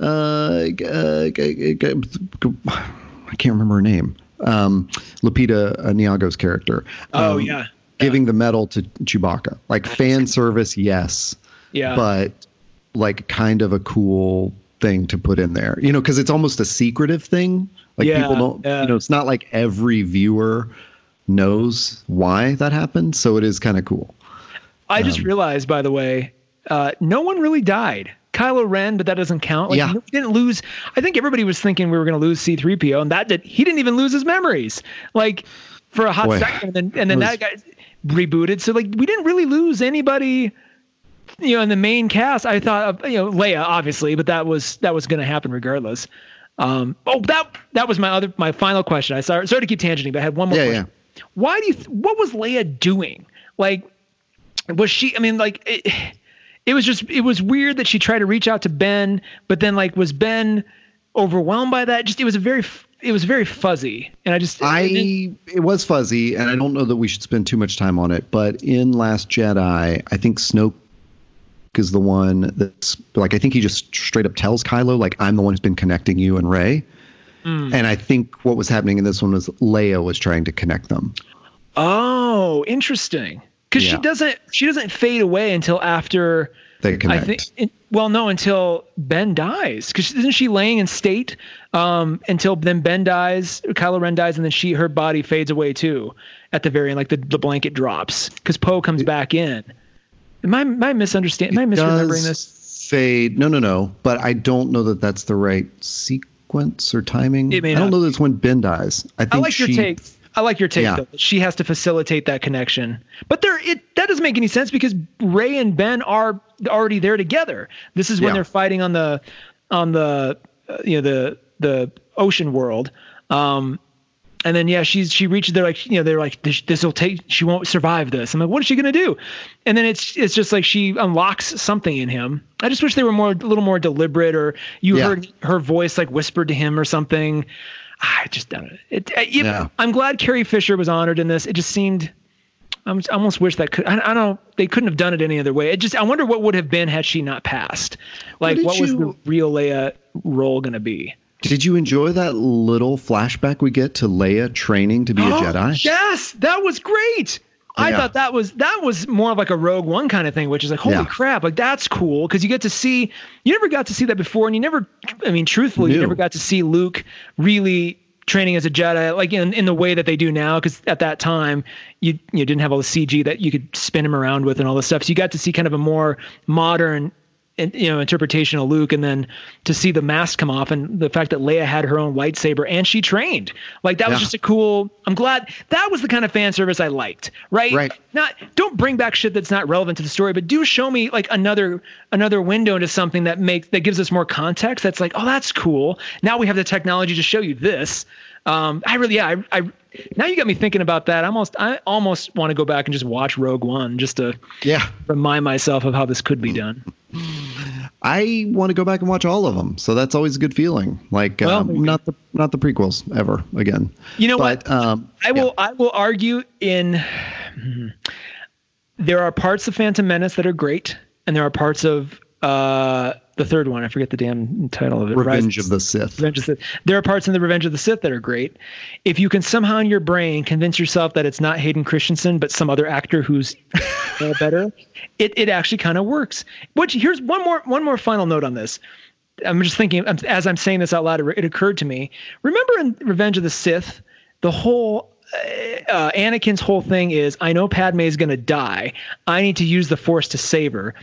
uh, uh I can't remember her name. Um Lupita Nyong'o's character. Oh, Um, yeah. Giving the medal to Chewbacca. Like fan service, yes Yeah. but like kind of a cool thing to put in there you know because it's almost a secretive thing like Yeah, people don't you know it's not like every viewer knows why that happened so it is kind of cool I Um, just realized, by the way, uh, no one really died. Kylo Ren, but that doesn't count. Like, Yeah. we didn't lose. I think everybody was thinking we were going to lose C-3PO, and that did. He didn't even lose his memories. Like for a hot Boy. second, and then and then was- that guy rebooted. So like we didn't really lose anybody. You know, in the main cast, I thought of you know Leia, obviously, but that was that was going to happen regardless. Um, oh, that that was my other my final question. I sorry, sorry to keep tangenting, but I had one more. Yeah, question. Why do you? Th- what was Leia doing? Like, was she? I mean, like, it, it was just it was weird that she tried to reach out to Ben, but then like was Ben overwhelmed by that? Just it was a very it was very fuzzy, and I just i it it was fuzzy and i don't know that we should spend too much time on it but in last jedi i think snoke is the one that's like i think he just straight up tells kylo like i'm the one who's been connecting you and rey Hmm. and i think what was happening in this one was leia was trying to connect them oh interesting because she doesn't she doesn't fade away until after they connect. I think. It, well, no, until Ben dies, because isn't she laying in state um, until then Ben dies, Kylo Ren dies, and then she her body fades away too at the very end, like the, the blanket drops because Poe comes back in. Am I, am I misunderstanding? Am I misremembering this? Fade. No, no, no. But I don't know that that's the right sequence or timing. It may I don't know that's when Ben dies. I think I like she, your take. I like your take Yeah. though. that She has to facilitate that connection. But there it that doesn't make any sense because Rey and Ben are already there together. This is when Yeah. they're fighting on the on the uh, you know the the ocean world. Um and then yeah, she's she reaches. They're like, you know, they're like, this will take. She won't survive this. I'm like, what is she gonna do? And then it's it's just like she unlocks something in him. I just wish they were more a little more deliberate, or you Yeah. heard her voice like whispered to him or something. Ah, I just don't know. It, it, Yeah. I'm glad Carrie Fisher was honored in this. It just seemed. I'm, I almost wish that could. I, I don't. know. They couldn't have done it any other way. It just. I wonder what would have been had she not passed. Like, did what was the you- real Leia role gonna be? Did you enjoy that little flashback we get to Leia training to be a oh, Jedi? Yes, that was great. I Yeah. thought that was that was more of like a Rogue One kind of thing, which is like, holy Yeah. crap, like that's cool because you get to see. You never got to see that before, and you never. I mean, truthfully, you never got to see Luke really training as a Jedi, like in, in the way that they do now. Because at that time, you you didn't have all the CG that you could spin him around with and all this stuff. So you got to see kind of a more modern. In- You know, interpretation of Luke, and then to see the mask come off, and the fact that Leia had her own lightsaber and she trained, like that was just a cool. I'm glad that was the kind of fan service I liked. Right? Right. Not don't bring back shit that's not relevant to the story, but do show me like another another window into something that makes that gives us more context. That's like, oh, that's cool. Now we have the technology to show you this. Um, I really, yeah, I, I now you got me thinking about that. I almost, I almost want to go back and just watch Rogue One just to Yeah. remind myself of how this could be done. I want to go back and watch all of them, so that's always a good feeling. Like Well, um, there you go. not the not the prequels ever again. You know but, what? Um, I will I will argue in there are parts of Phantom Menace that are great, and there are parts of uh the third one. I forget the damn title of it. Revenge Rise- of the Sith. Revenge of the Sith. There are parts in the Revenge of the Sith that are great. If you can somehow in your brain convince yourself that it's not Hayden Christensen but some other actor who's uh, better, it, it actually kind of works. Which here's one more one more final note on this. I'm just thinking as I'm saying this out loud, it, it occurred to me. Remember in Revenge of the Sith, the whole uh, Anakin's whole thing is I know Padme is going to die. I need to use the Force to save her.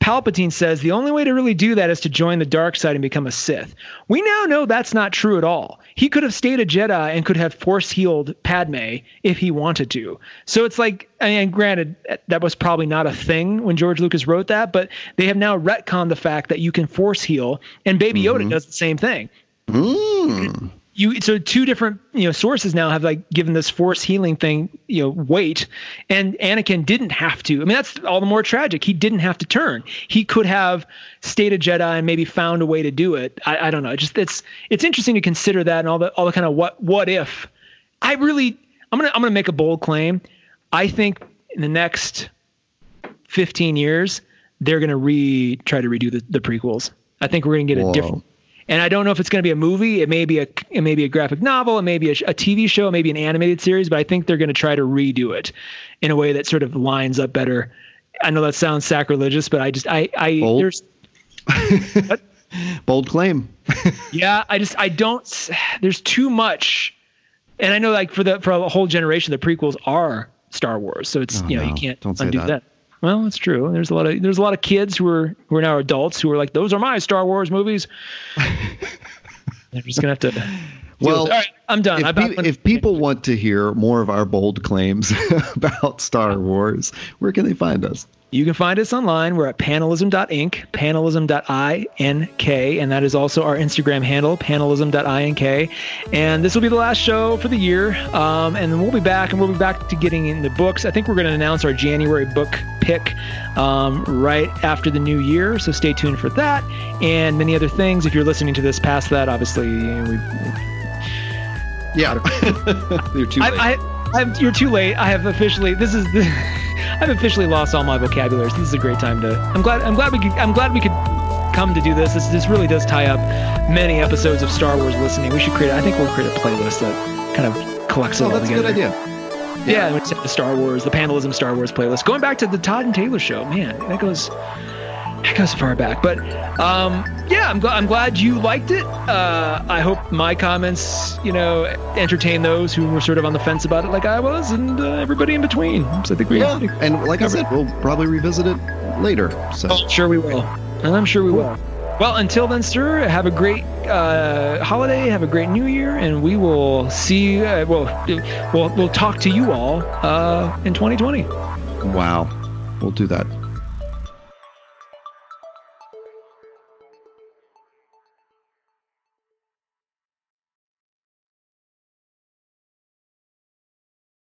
Palpatine says the only way to really do that is to join the dark side and become a Sith. We now know that's not true at all. He could have stayed a Jedi and could have force healed Padme if he wanted to. So it's like, and granted, that was probably not a thing when George Lucas wrote that, but they have now retconned the fact that you can force heal, and Baby Yoda does the same thing Mm. You so two different you know sources now have like given this force healing thing you know weight. And anakin didn't have to. I mean that's all the more tragic. He didn't have to turn. He could have stayed a jedi and maybe found a way to do it. I, I don't know. Just it's it's interesting to consider that and all the all the kind of what what if. I really i'm gonna i'm gonna make a bold claim. I think in the next 15 years they're gonna re try to redo the, the prequels. I think we're gonna get Whoa. a different and I don't know if it's going to be a movie. It may be a it may be a graphic novel. It may be a, a TV show. It may be an animated series. But I think they're going to try to redo it in a way that sort of lines up better. I know that sounds sacrilegious, but I just I I Bold. there's Bold claim. yeah I just I don't there's too much, and I know like for the for a whole generation the prequels are Star Wars, so it's Oh, you know you can't Don't undo that. that. Well, it's true. There's a lot of there's a lot of kids who are who are now adults who are like those are my Star Wars movies. They're just gonna have to. Well, with all right, I'm done. if, pe- if people want to hear more of our bold claims about Star Wars, where can they find us? You can find us online. We're at panelism.inc, panelism.ink, and that is also our Instagram handle, panelism.ink. And this will be the last show for the year. Um, and then we'll be back, and we'll be back to getting in the books. I think we're going to announce our January book pick um, right after the new year. So stay tuned for that and many other things. If you're listening to this past that, obviously, we, Yeah, you're too late. I, I, I've, you're too late. I have officially. This is. The, I've officially lost all my vocabulary. So this is a great time to. I'm glad. I'm glad we could. I'm glad we could come to do this. This this really does tie up many episodes of Star Wars listening. We should create. I think we'll create a playlist that kind of collects it oh, all that's a good idea. Yeah, it's the Star Wars, the Panelism Star Wars playlist. Going back to the Todd and Taylor show, man, that goes. It goes far back, but um, yeah, I'm glad I'm glad you liked it. Uh, I hope my comments, you know, entertain those who were sort of on the fence about it, like I was, and uh, everybody in between. So I think we yeah, and like I said, we'll probably revisit it later. So oh, sure we will, and I'm sure we will. Well, until then, sir, have a great uh, holiday, have a great New Year, and we will see. Uh, well, we'll we'll talk to you all uh, in 2020. Wow, we'll do that.